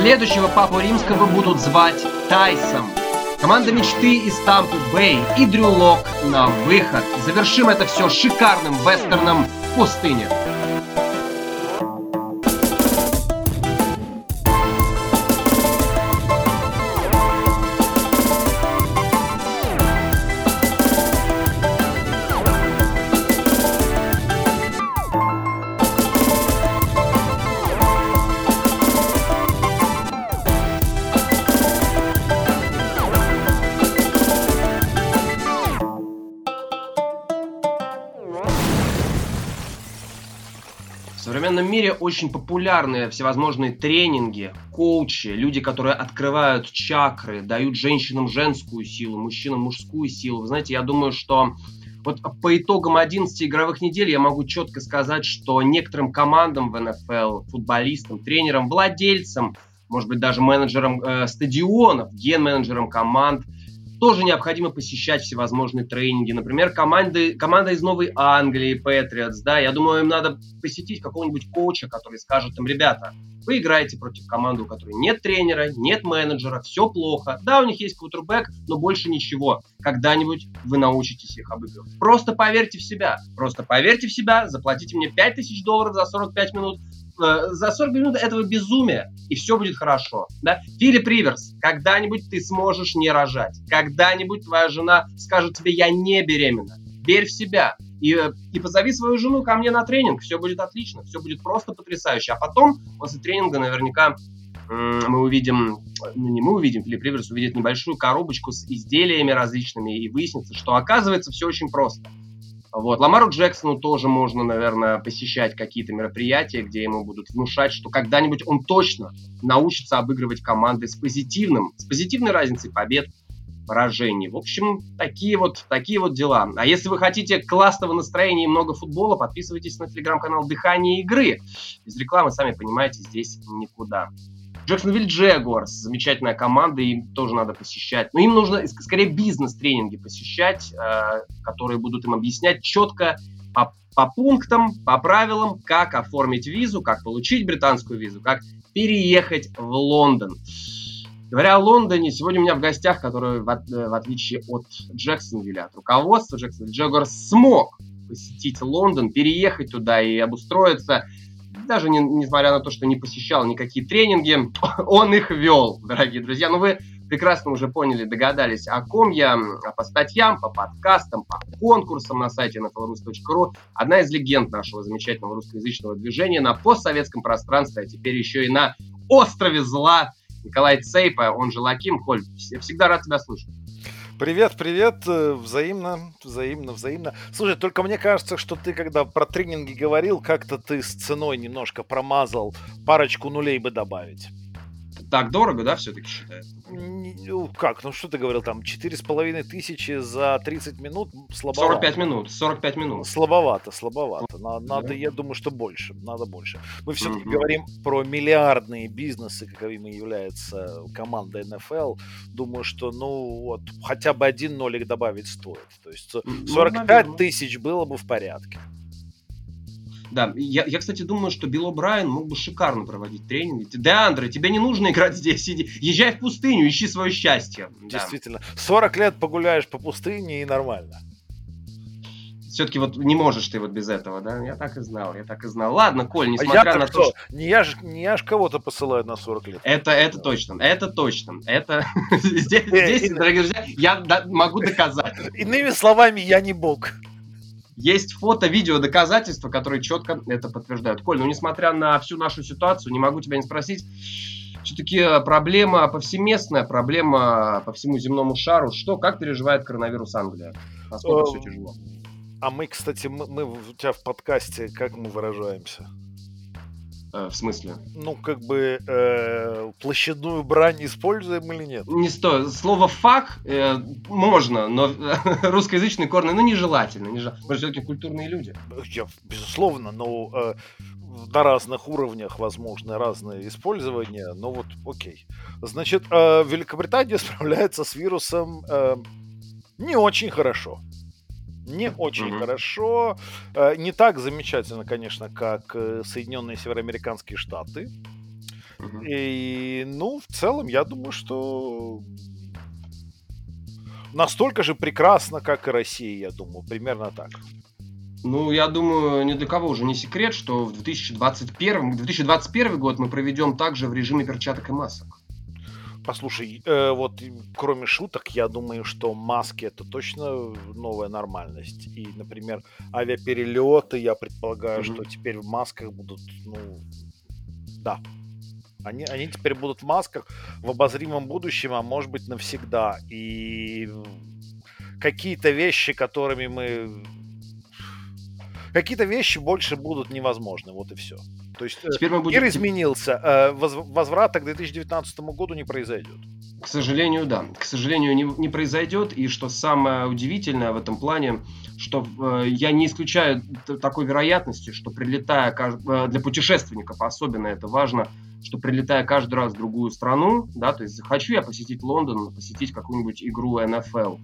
Следующего папу римского будут звать Тайсом. Команда мечты из Тампы Бэй и Дрю Лок на выход. Завершим это все шикарным вестерном в очень популярны всевозможные тренинги, коучи, люди, которые открывают чакры, дают женщинам женскую силу, мужчинам мужскую силу. Вы знаете, я думаю, что вот по итогам 11 игровых недель я могу четко сказать, что некоторым командам в НФЛ, футболистам, тренерам, владельцам, может быть, даже менеджерам э, стадионов, ген-менеджерам команд – тоже необходимо посещать всевозможные тренинги. Например, команды, команда из Новой Англии, Patriots, да, я думаю, им надо посетить какого-нибудь коуча, который скажет им, ребята, вы играете против команды, у которой нет тренера, нет менеджера, все плохо. Да, у них есть квотербек, но больше ничего. Когда-нибудь вы научитесь их обыгрывать. Просто поверьте в себя. Просто поверьте в себя, заплатите мне 5000 долларов за 45 минут, за 40 минут этого безумия, и все будет хорошо. Да? Филипп Риверс, когда-нибудь ты сможешь не рожать. Когда-нибудь твоя жена скажет тебе, я не беременна. Верь в себя. И, э, и позови свою жену ко мне на тренинг. Все будет отлично, все будет просто потрясающе. А потом, после тренинга, наверняка мы увидим, ну не мы увидим, Филипп Риверс увидит небольшую коробочку с изделиями различными, и выяснится, что оказывается все очень просто. Вот. Ламару Джексону тоже можно, наверное, посещать какие-то мероприятия, где ему будут внушать, что когда-нибудь он точно научится обыгрывать команды с позитивным, с позитивной разницей побед, поражений. В общем, такие вот, такие вот дела. А если вы хотите классного настроения и много футбола, подписывайтесь на телеграм-канал «Дыхание игры». Без рекламы, сами понимаете, здесь никуда. Джексонвилл Джегуарс, замечательная команда, им тоже надо посещать. Но им нужно скорее бизнес-тренинги посещать, э, которые будут им объяснять четко по, по пунктам, по правилам, как оформить визу, как получить британскую визу, как переехать в Лондон. Говоря о Лондоне, сегодня у меня в гостях, который, в, от, в отличие от Джексонвилля, от руководства Джексонвилля, Джегуарс смог посетить Лондон, переехать туда и обустроиться даже не, несмотря на то, что не посещал никакие тренинги, он их вел, дорогие друзья. Ну, вы прекрасно уже поняли, догадались, о ком я, по статьям, по подкастам, по конкурсам на сайте nflrus.ru. Одна из легенд нашего замечательного русскоязычного движения на постсоветском пространстве, а теперь еще и на острове зла. Николай Цейпа, он же Лаким. Коль, всегда рад тебя слушать. Привет, привет, э, взаимно, взаимно, взаимно. Слушай, только мне кажется, что ты, когда про тренинги говорил, как-то ты с ценой немножко промазал, парочку нулей бы добавить так дорого, да, все-таки считается? Ну, как? Ну, что ты говорил, там, четыре с половиной тысячи за 30 минут слабовато. 45 минут, 45 минут. Слабовато, слабовато. Надо, надо я думаю, что больше, надо больше. Мы все-таки mm-hmm. говорим про миллиардные бизнесы, каковыми является команда НФЛ. Думаю, что, ну, вот, хотя бы один нолик добавить стоит. То есть 45 ну, тысяч было бы в порядке. Да, я, я, кстати, думаю, что Билл Брайан мог бы шикарно проводить тренинги. Деандре, тебе не нужно играть здесь, иди, езжай в пустыню, ищи свое счастье. Действительно. Да. 40 лет погуляешь по пустыне и нормально. Все-таки вот не можешь ты вот без этого, да? Я так и знал, я так и знал. Ладно, Коль, несмотря а на кто? то, что... Не я же не я ж кого-то посылаю на 40 лет. Это, это точно, это точно. Это здесь, здесь дорогие друзья, я могу доказать. Иными словами, я не бог. Есть фото, видео, доказательства, которые четко это подтверждают. Коль, ну несмотря на всю нашу ситуацию, не могу тебя не спросить, все-таки проблема повсеместная, проблема по всему земному шару. Что, как переживает коронавирус Англия? Насколько все тяжело? А мы, кстати, мы, мы у тебя в подкасте, как мы выражаемся? Э, в смысле? Ну, как бы э, площадную брань используем или нет? Не стоит. Слово фак э, можно, но русскоязычный корни, ну, нежелательно. нежелательно. Мы же все-таки культурные люди. Я, безусловно, но э, на разных уровнях возможно разное использование, но вот окей. Значит, э, Великобритания справляется с вирусом э, не очень хорошо не очень mm-hmm. хорошо. Э, не так замечательно, конечно, как э, Соединенные Североамериканские Штаты. Угу. И, ну, в целом, я думаю, что настолько же прекрасно, как и Россия, я думаю, примерно так. Ну, я думаю, ни для кого уже не секрет, что в 2021, 2021 год мы проведем также в режиме перчаток и масок. Послушай, э, вот кроме шуток, я думаю, что маски это точно новая нормальность. И, например, авиаперелеты, я предполагаю, mm-hmm. что теперь в масках будут, ну, да. Они, они теперь будут в масках в обозримом будущем, а может быть навсегда. И какие-то вещи, которыми мы какие-то вещи больше будут невозможны, вот и все. То есть э, Теперь мы будем... мир изменился, э, возврата к 2019 году не произойдет. К сожалению, да. К сожалению, не, не произойдет. И что самое удивительное в этом плане, что э, я не исключаю такой вероятности, что прилетая э, для путешественников особенно это важно, что прилетая каждый раз в другую страну, да, то есть захочу я посетить Лондон, посетить какую-нибудь игру NFL,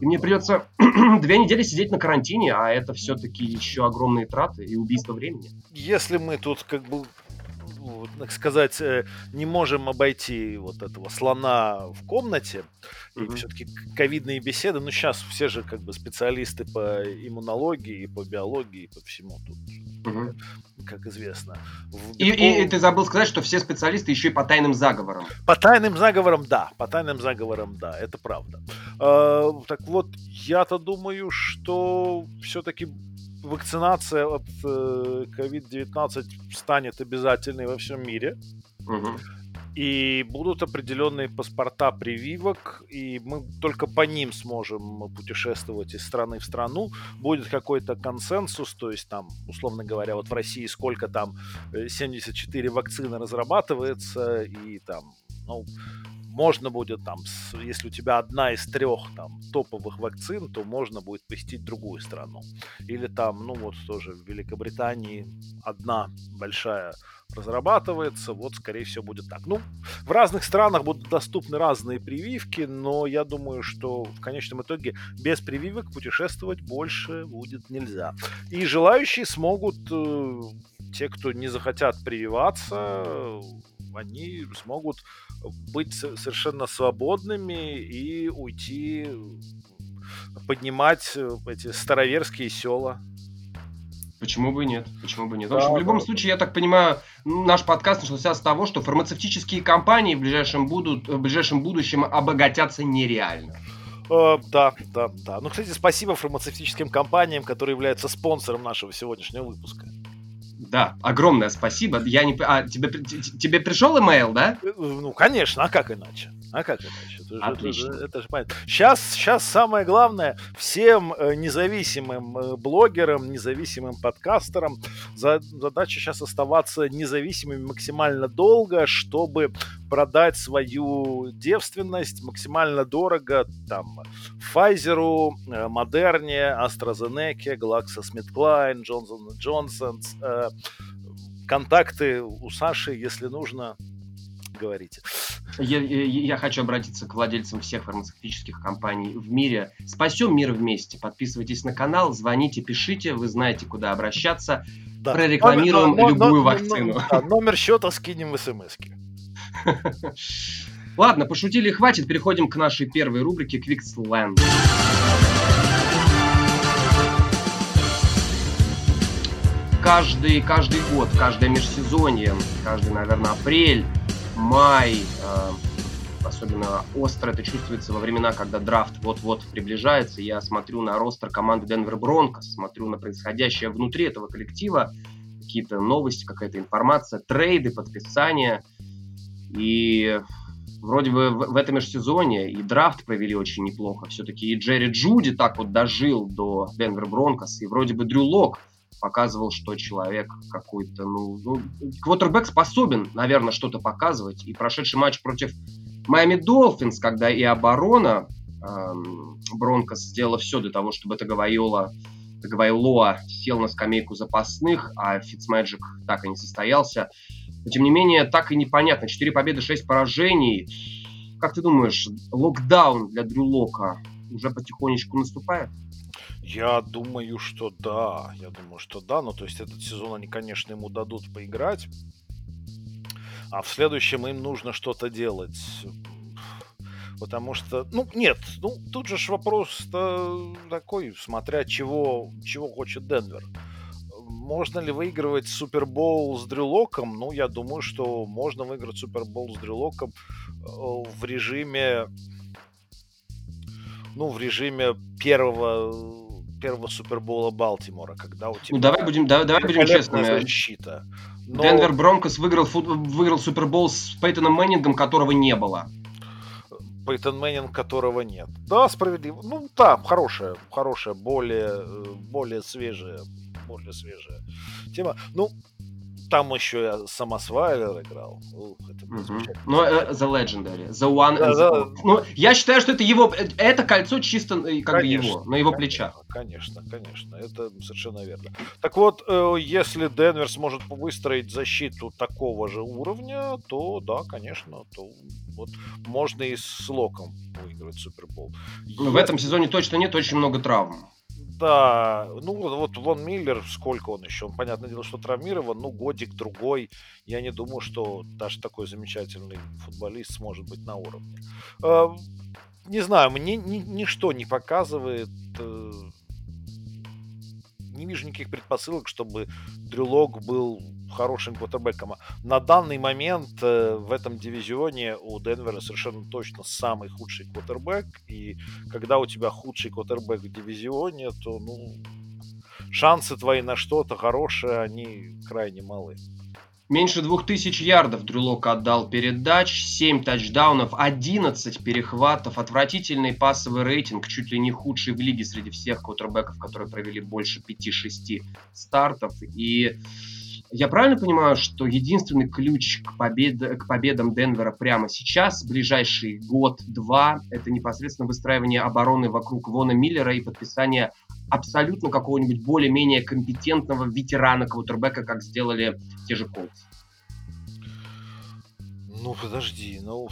и мне придется две недели сидеть на карантине, а это все-таки еще огромные траты и убийство времени. Если мы тут как бы так сказать, э, не можем обойти вот этого слона в комнате. И mm-hmm. все-таки ковидные беседы, ну сейчас все же как бы специалисты по иммунологии, по биологии, по всему тут, mm-hmm. как известно. И, и, и ты забыл сказать, что все специалисты еще и по тайным заговорам. По тайным заговорам, да, по тайным заговорам, да, это правда. А, так вот, я-то думаю, что все-таки вакцинация от э, COVID-19 станет обязательной во всем мире. Угу. И будут определенные паспорта прививок, и мы только по ним сможем путешествовать из страны в страну. Будет какой-то консенсус, то есть там, условно говоря, вот в России сколько там 74 э, вакцины разрабатывается, и там, ну, можно будет там, если у тебя одна из трех там топовых вакцин, то можно будет посетить другую страну. Или там, ну вот тоже в Великобритании одна большая разрабатывается, вот скорее всего будет так. Ну, в разных странах будут доступны разные прививки, но я думаю, что в конечном итоге без прививок путешествовать больше будет нельзя. И желающие смогут, э, те, кто не захотят прививаться, они смогут быть совершенно свободными и уйти поднимать э, эти староверские села. Почему бы нет? Почему бы нет? Да, в, общем, в любом да. случае, я так понимаю, наш подкаст начался с того, что фармацевтические компании в ближайшем, будут, в ближайшем будущем обогатятся нереально. Uh, да, да, да. Ну, кстати, спасибо фармацевтическим компаниям, которые являются спонсором нашего сегодняшнего выпуска. Да, огромное спасибо. Я не... А, тебе, тебе пришел имейл, да? Э, ну, конечно, а как иначе? А как иначе? Это Отлично. это, это же понятно. Сейчас, сейчас самое главное всем э, независимым э, блогерам, независимым подкастерам задача сейчас оставаться независимыми максимально долго, чтобы продать свою девственность максимально дорого там Pfizer, Moderna, AstraZeneca, GlaxoSmithKline, Johnson Johnson, контакты у Саши, если нужно, говорите. Я, я, я хочу обратиться к владельцам всех фармацевтических компаний в мире. Спасем мир вместе. Подписывайтесь на канал, звоните, пишите, вы знаете, куда обращаться. Да. Прорекламируем но, но, любую но, вакцину. Но, да, номер счета скинем в смс Ладно, пошутили, хватит. Переходим к нашей первой рубрике Quicksland. Каждый, каждый год, каждое межсезонье, каждый, наверное, апрель май, э, особенно остро это чувствуется во времена, когда драфт вот-вот приближается. Я смотрю на ростер команды Денвер Бронкос, смотрю на происходящее внутри этого коллектива, какие-то новости, какая-то информация, трейды, подписания. И вроде бы в, в этом межсезонье и драфт провели очень неплохо. Все-таки и Джерри Джуди так вот дожил до Денвер Бронкос, и вроде бы Дрю Лок показывал, что человек какой-то, ну, ну, квотербек способен, наверное, что-то показывать. И прошедший матч против Майами Долфинс, когда и оборона эм, Бронкос сделала все для того, чтобы это Гавайола Гавайлоа сел на скамейку запасных, а Фицмэджик так и не состоялся. Но, тем не менее, так и непонятно. Четыре победы, шесть поражений. Как ты думаешь, локдаун для Дрю Лока уже потихонечку наступает? Я думаю, что да. Я думаю, что да. Ну, то есть этот сезон они, конечно, ему дадут поиграть. а в следующем им нужно что-то делать. Потому что, ну, нет, ну, тут же вопрос такой, смотря чего, чего хочет Денвер. Можно ли выигрывать Супербол с Дрюлоком? Ну, я думаю, что можно выиграть Супербол с Дрюлоком э, в режиме, ну, в режиме первого первого Супербола Балтимора, когда у тебя... Ну, давай будем, давай, давай будем честными. Защита. Но... Денвер Бронкос выиграл, фут... выиграл Супербол с Пейтоном Мэннингом, которого не было. Пейтон Мэннинг, которого нет. Да, справедливо. Ну, да, хорошая, хорошая, более, э, более свежая, более свежая тема. Ну, там еще я Самосвайлер играл. Ух, это mm-hmm. Ну, uh, The Legendary. The One да, and the да. Ну, я считаю, что это его... Это кольцо чисто э, как конечно, бы его, на его конечно, плечах. Конечно, конечно. Это совершенно верно. Так вот, э, если Денвер сможет выстроить защиту такого же уровня, то да, конечно, то вот можно и с Локом выиграть Супербол. Ну, в этом сезоне точно нет очень много травм. Да, ну вот Вон Миллер, сколько он еще? Он, понятное дело, что травмирован, ну годик-другой. Я не думаю, что даже такой замечательный футболист сможет быть на уровне. Э, не знаю, мне ни, ничто не показывает э, не вижу никаких предпосылок, чтобы Дрюлок был хорошим квотербеком. На данный момент э, в этом дивизионе у Денвера совершенно точно самый худший квотербек. И когда у тебя худший квотербек в дивизионе, то ну, шансы твои на что-то хорошее, они крайне малы. Меньше двух тысяч ярдов Дрюлок отдал передач, 7 тачдаунов, 11 перехватов, отвратительный пассовый рейтинг, чуть ли не худший в лиге среди всех квотербеков, которые провели больше 5-6 стартов. И я правильно понимаю, что единственный ключ к, побед... к победам Денвера прямо сейчас, ближайший год-два, это непосредственно выстраивание обороны вокруг Вона Миллера и подписание абсолютно какого-нибудь более-менее компетентного ветерана квотербека, как сделали те же Колтс. Ну, подожди, ну...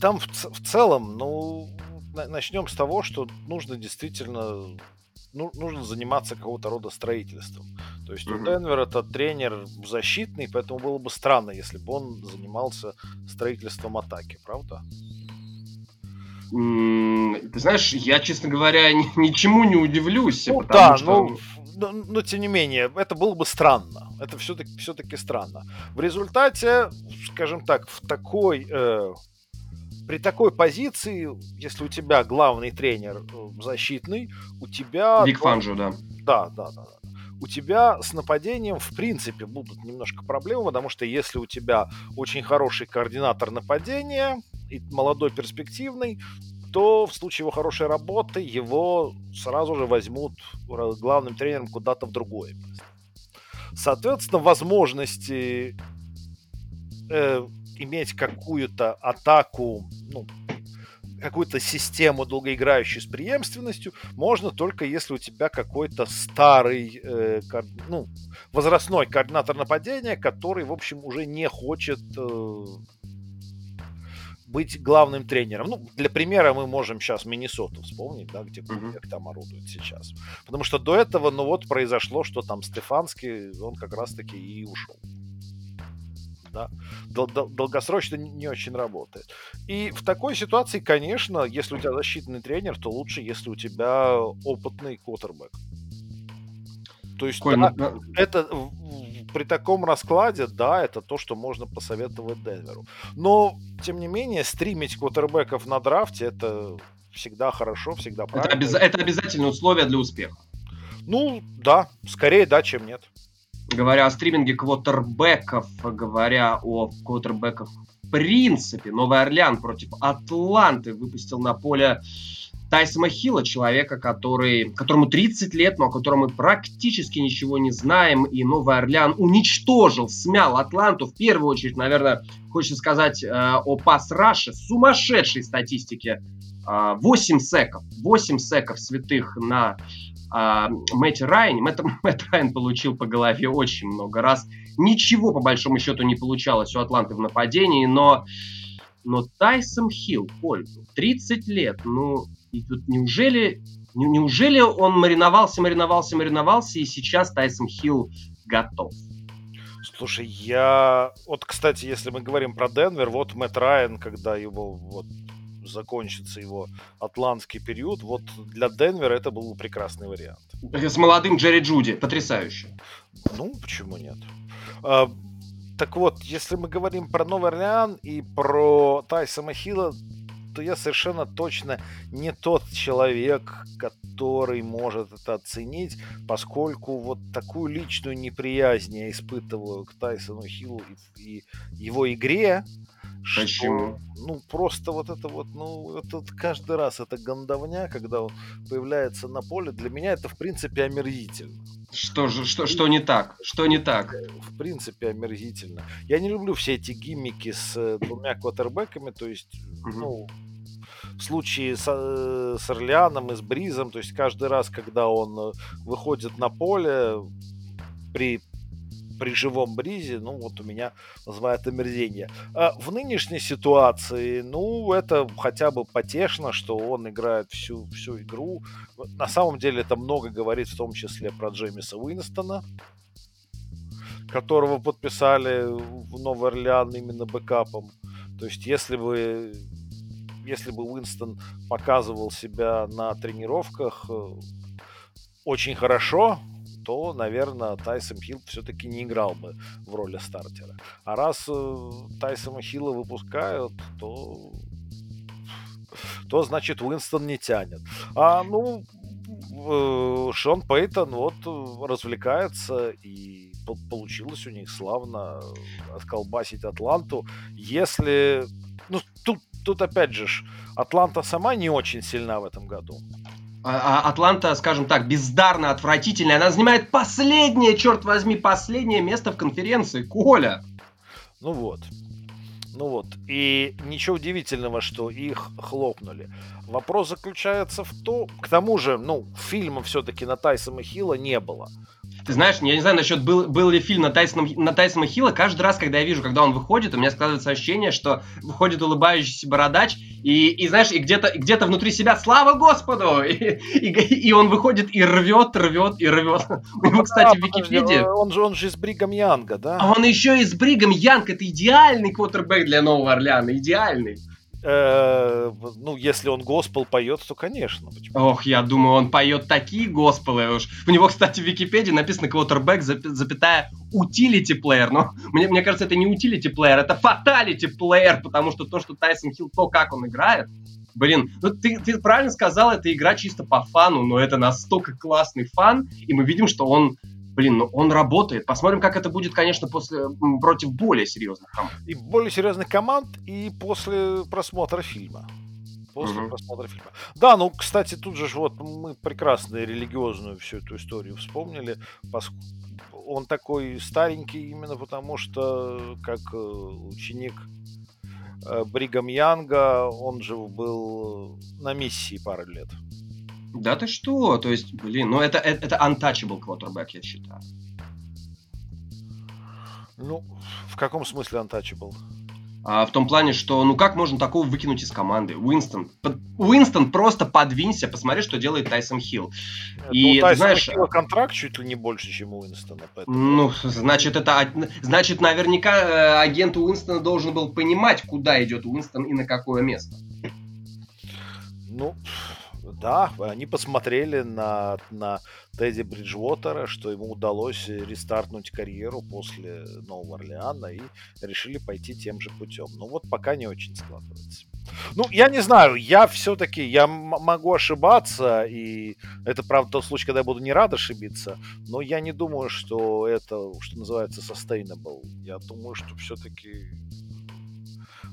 Там в, в целом, ну, начнем с того, что нужно действительно ну, нужно заниматься какого-то рода строительством. То есть mm-hmm. у Денвер это тренер защитный, поэтому было бы странно, если бы он занимался строительством атаки, правда? Ты знаешь, я, честно говоря, ничему не удивлюсь. Ну да, что... ну, но, но тем не менее, это было бы странно. Это все-таки все-таки странно. В результате, скажем так, в такой э, при такой позиции, если у тебя главный тренер э, защитный, у тебя... Вик Фанжо, да. Да, да, да. У тебя с нападением, в принципе, будут немножко проблемы, потому что если у тебя очень хороший координатор нападения, молодой перспективный, то в случае его хорошей работы его сразу же возьмут главным тренером куда-то в другое место. Соответственно, возможности э, иметь какую-то атаку, ну, какую-то систему долгоиграющую с преемственностью можно только если у тебя какой-то старый, э, кор, ну, возрастной координатор нападения, который, в общем, уже не хочет э, быть главным тренером. Ну, для примера мы можем сейчас Миннесоту вспомнить, да, где Куберг uh-huh. там орудует сейчас. Потому что до этого, ну вот, произошло, что там Стефанский, он как раз-таки и ушел. Да? Дол- дол- долгосрочно не очень работает. И в такой ситуации, конечно, если у тебя защитный тренер, то лучше, если у тебя опытный квотербек. То есть Коль, да, ну, это при таком раскладе, да, это то, что можно посоветовать Денверу. Но, тем не менее, стримить квотербеков на драфте это всегда хорошо, всегда правильно. Это, обяз... это обязательное условие для успеха. Ну, да, скорее да, чем нет. Говоря о стриминге квотербеков, говоря о квотербеках в принципе, Новый Орлеан против Атланты выпустил на поле Тайсона Хилла, человека, который, которому 30 лет, но о котором мы практически ничего не знаем, и Новый Орлеан уничтожил, смял Атланту. В первую очередь, наверное, хочется сказать э, о пас-раше, сумасшедшей статистике. Э, 8 секов, 8 секов святых на э, Мэтте Райане. Мэтт, Мэтт Райан получил по голове очень много раз. Ничего, по большому счету, не получалось у Атланты в нападении, но но Тайсон Хилл, Коль, 30 лет, ну, и тут неужели, неужели он мариновался, мариновался, мариновался, и сейчас Тайсон Хилл готов? Слушай, я... Вот, кстати, если мы говорим про Денвер, вот Мэтт Райан, когда его вот закончится его атлантский период, вот для Денвера это был прекрасный вариант. С молодым Джерри Джуди, потрясающе. Ну, почему нет? Так вот, если мы говорим про Новый Орлеан и про Тайсона Хилла, то я совершенно точно не тот человек, который может это оценить, поскольку вот такую личную неприязнь я испытываю к Тайсону Хиллу и его игре, Почему? Что, ну, просто вот это вот, ну, это каждый раз это гандовня, когда он появляется на поле, для меня это, в принципе, омерзительно. Что же, что, что не так? Что не так? В принципе, омерзительно. Я не люблю все эти гиммики с э, двумя квотербеками, то есть, угу. ну, в случае с, э, с Орлеаном и с Бризом, то есть каждый раз, когда он э, выходит на поле при при живом бризе, ну вот у меня вызывает омерзение. А в нынешней ситуации, ну это хотя бы потешно, что он играет всю, всю игру. На самом деле это много говорит в том числе про Джеймиса Уинстона, которого подписали в Новый Орлеан именно бэкапом. То есть если бы если бы Уинстон показывал себя на тренировках э, очень хорошо, то, наверное, Тайсон Хилл все-таки не играл бы в роли стартера. А раз э, Тайсона Хилла выпускают, то то значит Уинстон не тянет. А ну э, Шон Пейтон вот развлекается и получилось у них славно отколбасить Атланту. Если ну тут тут опять же Атланта сама не очень сильна в этом году. А, а Атланта, скажем так, бездарно, отвратительная. Она занимает последнее, черт возьми, последнее место в конференции. Коля! Ну вот. Ну вот. И ничего удивительного, что их хлопнули. Вопрос заключается в том, к тому же, ну, фильма все-таки на Тайсона Хилла не было. Ты знаешь, я не знаю насчет, был, был ли фильм на Тайсона, на Тайсона Хилла. Каждый раз, когда я вижу, когда он выходит, у меня складывается ощущение, что выходит улыбающийся бородач, и, и знаешь, и где-то где внутри себя «Слава Господу!» и, и, и он выходит и рвет, рвет и рвет. У него, кстати, в Википедии... Он же, он же из Бригам Янга, да? А он еще из Бригам Янг. Это идеальный квотербек для Нового Орлеана. Идеальный. Э, ну, если он госпел поет, то, конечно. Почему? Ох, я думаю, он поет такие госпелы уж. У него, кстати, в Википедии написано quarterback, запятая, utility player. Но мне, мне кажется, это не utility player, это fatality player, потому что то, что Тайсон Хилл, то, как он играет, Блин, ну ты, ты правильно сказал, это игра чисто по фану, но это настолько классный фан, и мы видим, что он блин, ну он работает. Посмотрим, как это будет, конечно, после против более серьезных команд. И более серьезных команд, и после просмотра фильма. После угу. просмотра фильма. Да, ну, кстати, тут же вот мы прекрасно религиозную всю эту историю вспомнили. Он такой старенький именно потому, что как э, ученик э, Бригам Янга, он же был на миссии пару лет. Да ты что? То есть, блин, ну это, это, это untouchable quarterback, я считаю. Ну, в каком смысле untouchable? А, в том плане, что ну как можно такого выкинуть из команды? Уинстон. Под... Уинстон просто подвинься, посмотри, что делает Тайсон Хилл. И, ну, Тайсон знаешь, Хилла контракт чуть ли не больше, чем у Уинстона. Поэтому... Ну, значит, это значит, наверняка э, агент Уинстона должен был понимать, куда идет Уинстон и на какое место. Ну, да, они посмотрели на, на Тедди Бриджвотера, что ему удалось рестартнуть карьеру после Нового Орлеана и решили пойти тем же путем. Но вот пока не очень складывается. Ну, я не знаю, я все-таки, я могу ошибаться, и это, правда, тот случай, когда я буду не рад ошибиться, но я не думаю, что это, что называется, sustainable. Я думаю, что все-таки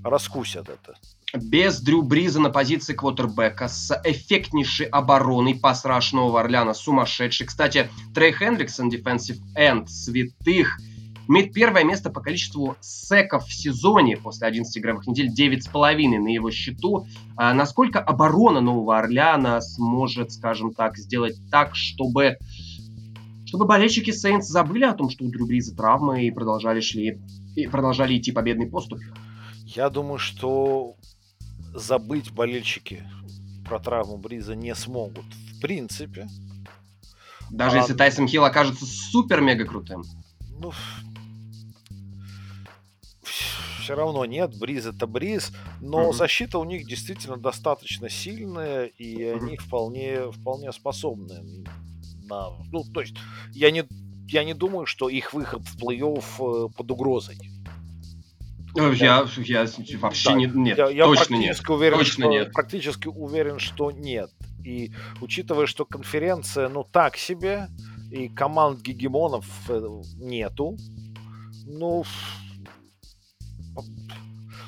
раскусят это без Дрю Бриза на позиции квотербека, с эффектнейшей обороной пас раш Нового сумасшедший. Кстати, Трей Хендриксон, defensive end, святых, имеет первое место по количеству секов в сезоне после 11 игровых недель, 9,5 на его счету. А насколько оборона Нового Орлеана сможет, скажем так, сделать так, чтобы чтобы болельщики Сейнс забыли о том, что у Дрю Бриза травмы и продолжали, шли, и продолжали идти победный поступ? Я думаю, что забыть болельщики про травму Бриза не смогут. В принципе. Даже а... если Тайсон Хилл окажется супер-мега крутым. Ну, все равно нет, Бриз это Бриз, но mm-hmm. защита у них действительно достаточно сильная, и mm-hmm. они вполне, вполне способны на... Ну, то есть, я не, я не думаю, что их выход в плей-офф э, под угрозой. Я, я, вообще да, не, нет, я, я точно нет. Уверен, точно что, нет. Практически уверен, что нет. И учитывая, что конференция, ну, так себе, и команд гегемонов э, нету, ну,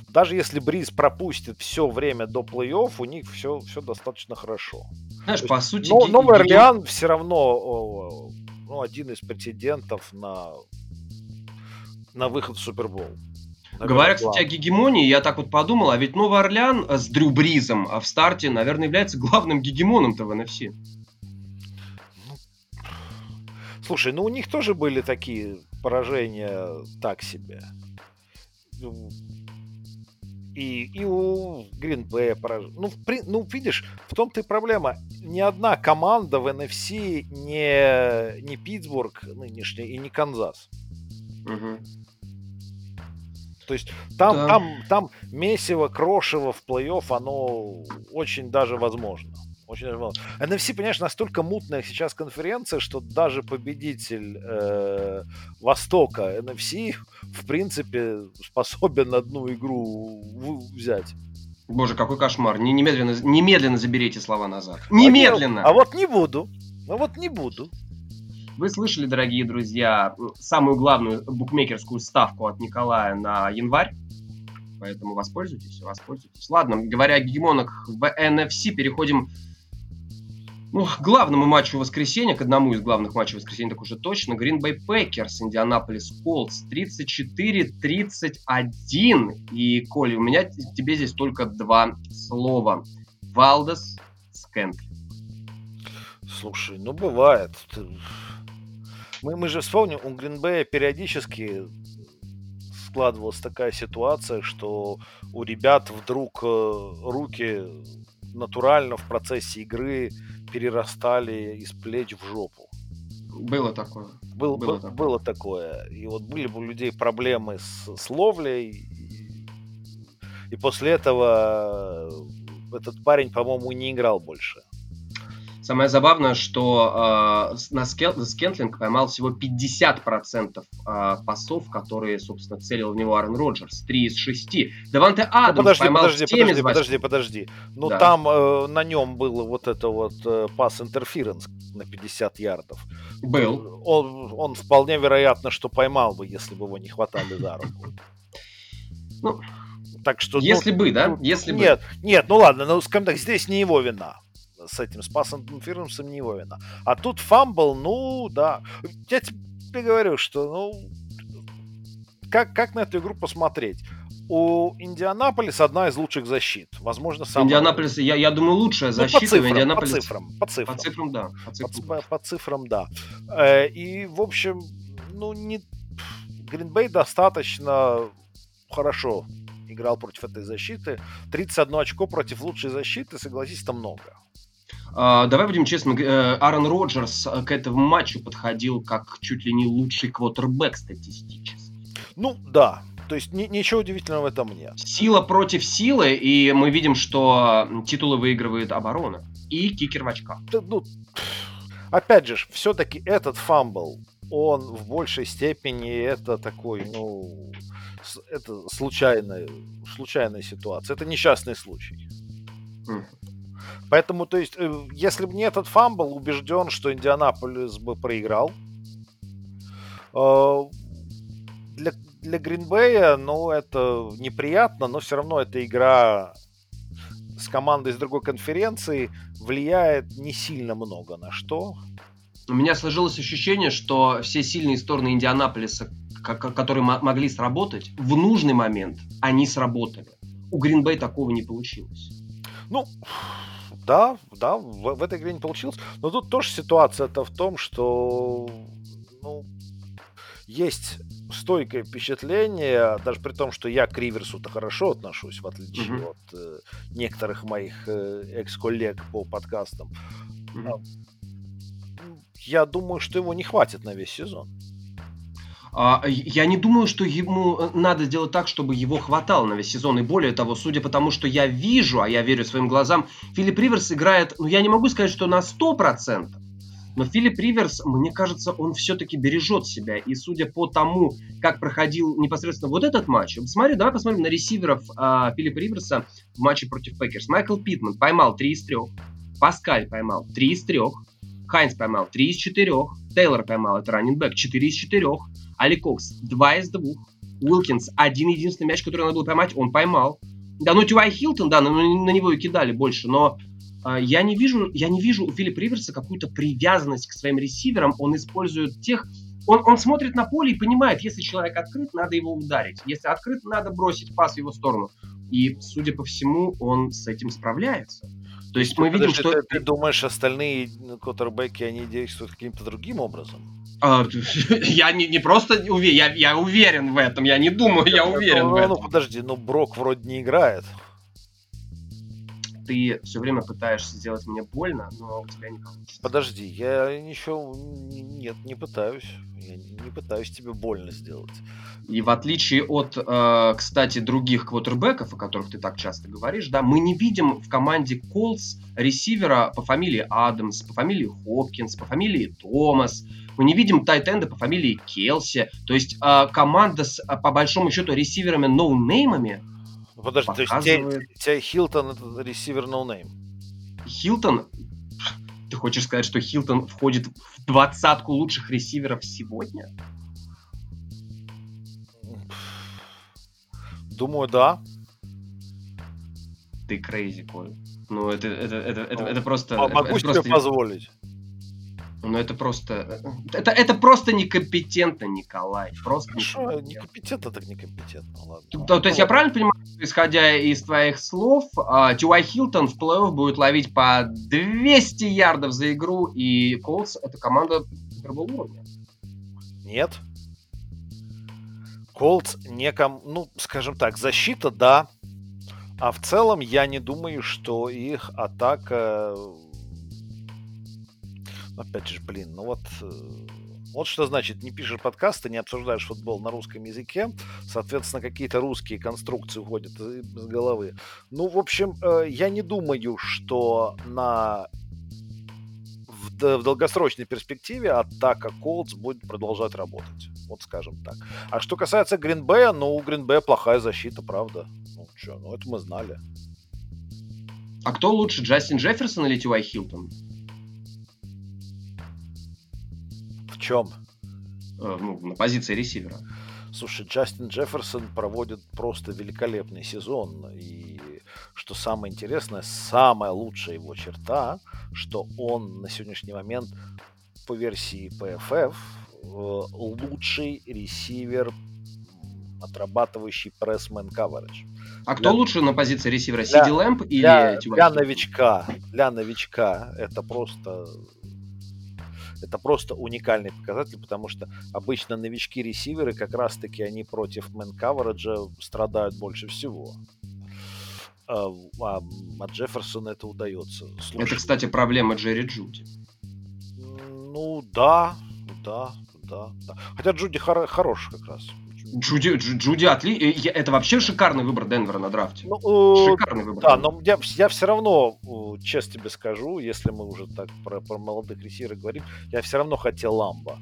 даже если Бриз пропустит все время до плей-офф, у них все, все достаточно хорошо. Знаешь, по сути... Но, Новый Орлеан все равно ну, один из претендентов на, на выход в Супербол. Говоря, кстати, о гегемонии, я так вот подумал, а ведь Новый Орлеан с Дрю Бризом а в старте, наверное, является главным гегемоном-то в NFC. Слушай, ну у них тоже были такие поражения так себе. Ну, и, и у Гринбея поражение. Ну, при, ну, видишь, в том-то и проблема. Ни одна команда в NFC не, не Питтсбург нынешний и не Канзас. Угу. То есть там, да. там, там месиво, крошево в плей-офф, оно очень даже возможно. Очень даже возможно. NFC, понимаешь, настолько мутная сейчас конференция, что даже победитель э, Востока NFC, в принципе, способен одну игру взять. Боже, какой кошмар. Немедленно, немедленно заберите слова назад. Немедленно! А, а вот не буду. А вот не буду. Вы слышали, дорогие друзья, самую главную букмекерскую ставку от Николая на январь. Поэтому воспользуйтесь, воспользуйтесь. Ладно, говоря о гегемонах в NFC, переходим ну, к главному матчу воскресенья, к одному из главных матчей воскресенья, так уже точно. Green Bay Packers, Индианаполис Колдс 34-31. И, Коля, у меня тебе здесь только два слова. Валдес Скентли. Слушай, ну бывает. Мы, мы же вспомним, у Гринбея периодически складывалась такая ситуация, что у ребят вдруг э, руки натурально в процессе игры перерастали из плеч в жопу. Было такое. Был, было, такое. было такое. И вот были бы у людей проблемы с, с ловлей. И, и после этого этот парень, по-моему, не играл больше. Самое забавное, что э, на Скел, Скентлинг поймал всего 50% э, пасов, которые, собственно, целил в него Аарон Роджерс. 3 из 6. Даванте ну, Адамс ну, подожди, поймал подожди, подожди, подожди, подожди. Ну, да. там э, на нем был вот это вот э, пас интерференс на 50 ярдов. Был. Он, он вполне вероятно, что поймал бы, если бы его не хватали за руку. Ну, так что, если ну, бы, да? Если нет, бы. нет, ну ладно, ну скажем так, здесь не его вина с этим спасом Фирмсом не его вина. А тут fumble, ну да. Я тебе говорю, что ну как, как на эту игру посмотреть? У Индианаполиса одна из лучших защит. Возможно, самая... Индианаполис, я, я думаю, лучшая защита. Ну, по, цифрам, Индианаполис... по цифрам. По цифрам. По цифрам, да. По цифрам, по, по цифрам да. Э, и, в общем, ну, не... Гринбей достаточно хорошо играл против этой защиты. 31 очко против лучшей защиты, согласись, это много. Uh, давай будем честны, Аарон Роджерс к этому матчу подходил как чуть ли не лучший квотербек статистически. Ну, да. То есть ни, ничего удивительного в этом нет. Сила против силы, и мы видим, что титулы выигрывает оборона. И кикер в очках. ну, опять же, все-таки этот fumble, он в большей степени это такой, ну, это случайная, случайная ситуация. Это несчастный случай. Mm. Поэтому, то есть, э, если бы не этот fumble, убежден, что Индианаполис бы проиграл. Э, для, для Гринбея, ну, это неприятно, но все равно эта игра с командой из другой конференции влияет не сильно много на что. У меня сложилось ощущение, что все сильные стороны Индианаполиса, которые могли сработать, в нужный момент они сработали. У Гринбей такого не получилось. Ну, да, да, в, в этой игре не получилось. Но тут тоже ситуация-то в том, что ну, есть стойкое впечатление, даже при том, что я к Риверсу-то хорошо отношусь, в отличие mm-hmm. от э, некоторых моих э, экс-коллег по подкастам. Mm-hmm. Я думаю, что его не хватит на весь сезон. А, я не думаю, что ему э, надо сделать так, чтобы его хватало на весь сезон. И более того, судя по тому, что я вижу, а я верю своим глазам, Филипп Риверс играет, ну я не могу сказать, что на 100%, но Филипп Риверс, мне кажется, он все-таки бережет себя. И судя по тому, как проходил непосредственно вот этот матч, смотри, давай посмотрим на ресиверов э, Филиппа Риверса в матче против Пекерс. Майкл Питман поймал 3 из 3, Паскаль поймал 3 из 3, Хайнс поймал 3 из 4, Тейлор поймал, это running 4 из 4, Али Кокс 2 из 2, Уилкинс один единственный мяч, который надо было поймать, он поймал. Да, ну Ти Вай Хилтон, да, на, на него и кидали больше, но э, я не вижу, я не вижу у Филиппа Риверса какую-то привязанность к своим ресиверам. Он использует тех, он, он смотрит на поле и понимает, если человек открыт, надо его ударить. Если открыт, надо бросить пас в его сторону. И, судя по всему, он с этим справляется. То есть мы видим, что... Ты, ты думаешь, остальные квотербеки, они действуют каким-то другим образом? А, я не, не просто уверен, я, я уверен в этом, я не думаю, я ну, уверен ну, в этом. Ну подожди, ну Брок вроде не играет. Ты все время пытаешься сделать мне больно, но у тебя не получится. Подожди, я ничего... Нет, не пытаюсь. Я не пытаюсь тебе больно сделать. И в отличие от, э, кстати, других квотербеков, о которых ты так часто говоришь, да, мы не видим в команде Колс ресивера по фамилии Адамс, по фамилии Хопкинс, по фамилии Томас. Мы не видим тайтенда по фамилии Келси. То есть э, команда с, по большому счету, ресиверами no name ами ну, Подожди, показывает... то есть Ти Вай Хилтон это ресивер no name? Хилтон? Ты хочешь сказать, что Хилтон входит в двадцатку лучших ресиверов сегодня? Думаю, да. Ты crazy, Коль. Ну, это, это, это, это, это просто... А могу это себе просто... позволить. Ну, это просто... Это, это просто некомпетентно, Николай. Просто Хорошо, некомпетентно так некомпетентно, ладно. То, то, то есть я правильно понимаю, исходя из твоих слов, Тюай Хилтон в плей-офф будет ловить по 200 ярдов за игру, и Колс — это команда супербол уровня? Нет. Колдс неком, ну, скажем так, защита, да. А в целом я не думаю, что их атака... Опять же, блин, ну вот... Э, вот что значит, не пишешь подкасты, не обсуждаешь футбол на русском языке, соответственно, какие-то русские конструкции уходят из головы. Ну, в общем, э, я не думаю, что на в долгосрочной перспективе атака Колдс будет продолжать работать. Вот скажем так. А что касается Гринбея, ну, у Гринбея плохая защита, правда. Ну, что, ну, это мы знали. А кто лучше, Джастин Джефферсон или Тюай Хилтон? Чем? Э, ну, на позиции ресивера. Слушай, Джастин Джефферсон проводит просто великолепный сезон. И что самое интересное, самая лучшая его черта, что он на сегодняшний момент по версии PFF э, лучший ресивер, отрабатывающий пресс-мен coverage. А кто для... лучше на позиции ресивера, Сиди Лэмп или для, для новичка, для новичка это просто это просто уникальный показатель, потому что обычно новички-ресиверы как раз-таки они против мэн-кавераджа страдают больше всего. А, а, а Джефферсону это удается. Слушай, это, кстати, проблема Джерри Джуди. Ну да, да, да, да. Хотя Джуди хор- хорош как раз. Джуди, Джуди отли... Э, это вообще шикарный выбор Денвера на драфте. Ну, шикарный выбор. Да, но я, я все равно, честно тебе скажу, если мы уже так про, про молодых ресиверов говорим, я все равно хотел Ламба.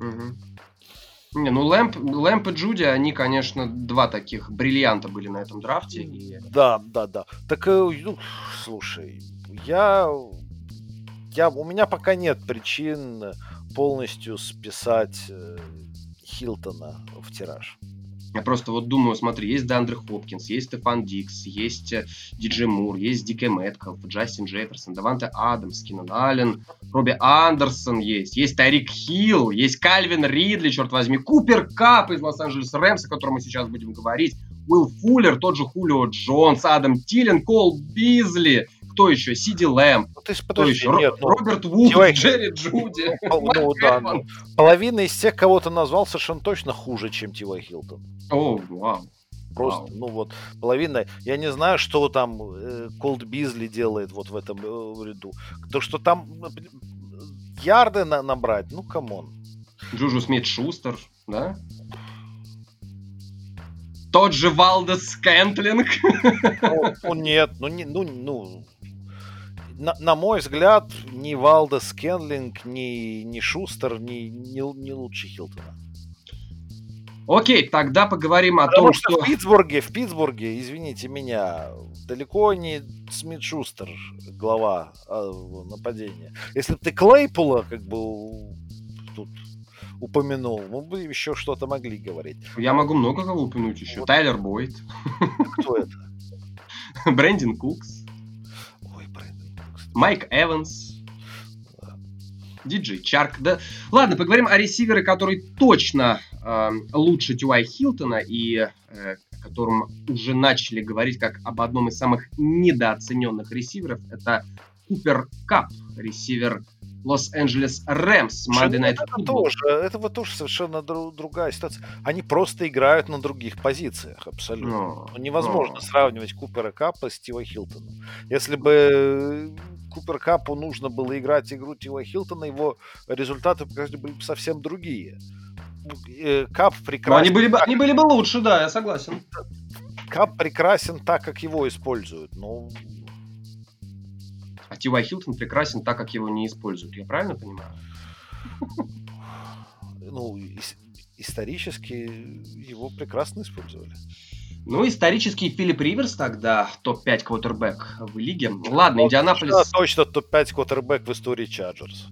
Угу. Не, ну Лэмп, Лэмп и Джуди, они, конечно, два таких бриллианта были на этом драфте. И... Да, да, да. Так, э, ну, слушай, я, я, у меня пока нет причин полностью списать э, Хилтона в тираж. Я просто вот думаю, смотри, есть Дандре Хопкинс, есть Стефан Дикс, есть э, Диджей Мур, есть Дике Мэткалф, Джастин Джефферсон, Даванте Адамс, Кинан Аллен, Робби Андерсон есть, есть Тарик Хилл, есть Кальвин Ридли, черт возьми, Купер Кап из Лос-Анджелес Рэмс, о котором мы сейчас будем говорить, Уилл Фуллер, тот же Хулио Джонс, Адам Тилен, Кол Бизли, кто еще? Сиди Лэм. Ну, ты кто еще? Нет, ну, Роберт Вуд, Дивай... Джерри Джуди. Ну, да, ну, половина из тех, кого ты назвал, совершенно точно хуже, чем Ти Вай Хилтон. О, вау. Просто, Вау. ну вот, половина. Я не знаю, что там Кол э, Бизли делает вот в этом э, ряду. То, что там э, ярды на, набрать, ну, come on. Джужу Смит Шустер, Да? Тот же Валдес Кентлинг. Ну, ну нет, ну, не, ну, ну на, на мой взгляд, ни Валдес Кенлинг, ни, ни Шустер, ни, ни, ни лучше Хилтона. Окей, тогда поговорим о Потому том, что... что... В Питтсбурге, в Питтсбурге, извините меня, далеко не Смит Шустер глава а, нападения. Если бы ты Клейпула как бы тут упомянул, мы бы еще что-то могли говорить. Я могу много кого упомянуть еще. Вот. Тайлер Бойд. Кто это? Брэндин Кукс. Майк Эванс. Диджей Чарк. Да, ладно, поговорим о ресивере, который точно э, лучше Тюай Хилтона и э, о котором уже начали говорить как об одном из самых недооцененных ресиверов. Это Купер Кап, ресивер Лос-Анджелес Рэмс, Monday Night это тоже, это вот тоже совершенно дру- другая ситуация. Они просто играют на других позициях, абсолютно. Но, ну, Невозможно но. сравнивать Купера Капа с Тива Хилтоном. Если бы Купер Капу нужно было играть игру Тила Хилтона, его результаты были бы совсем другие. Э, Кап прекрасен. Но они были, бы, они были бы лучше, да, я согласен. Кап прекрасен так, как его используют. Но а Ти Вай Хилтон прекрасен так, как его не используют. Я правильно понимаю? Ну, исторически его прекрасно использовали. Ну, исторический Филипп Риверс тогда топ-5 квотербек в лиге. Ладно, Индианаполис... Да, точно топ-5 квотербек в истории Чарджерс.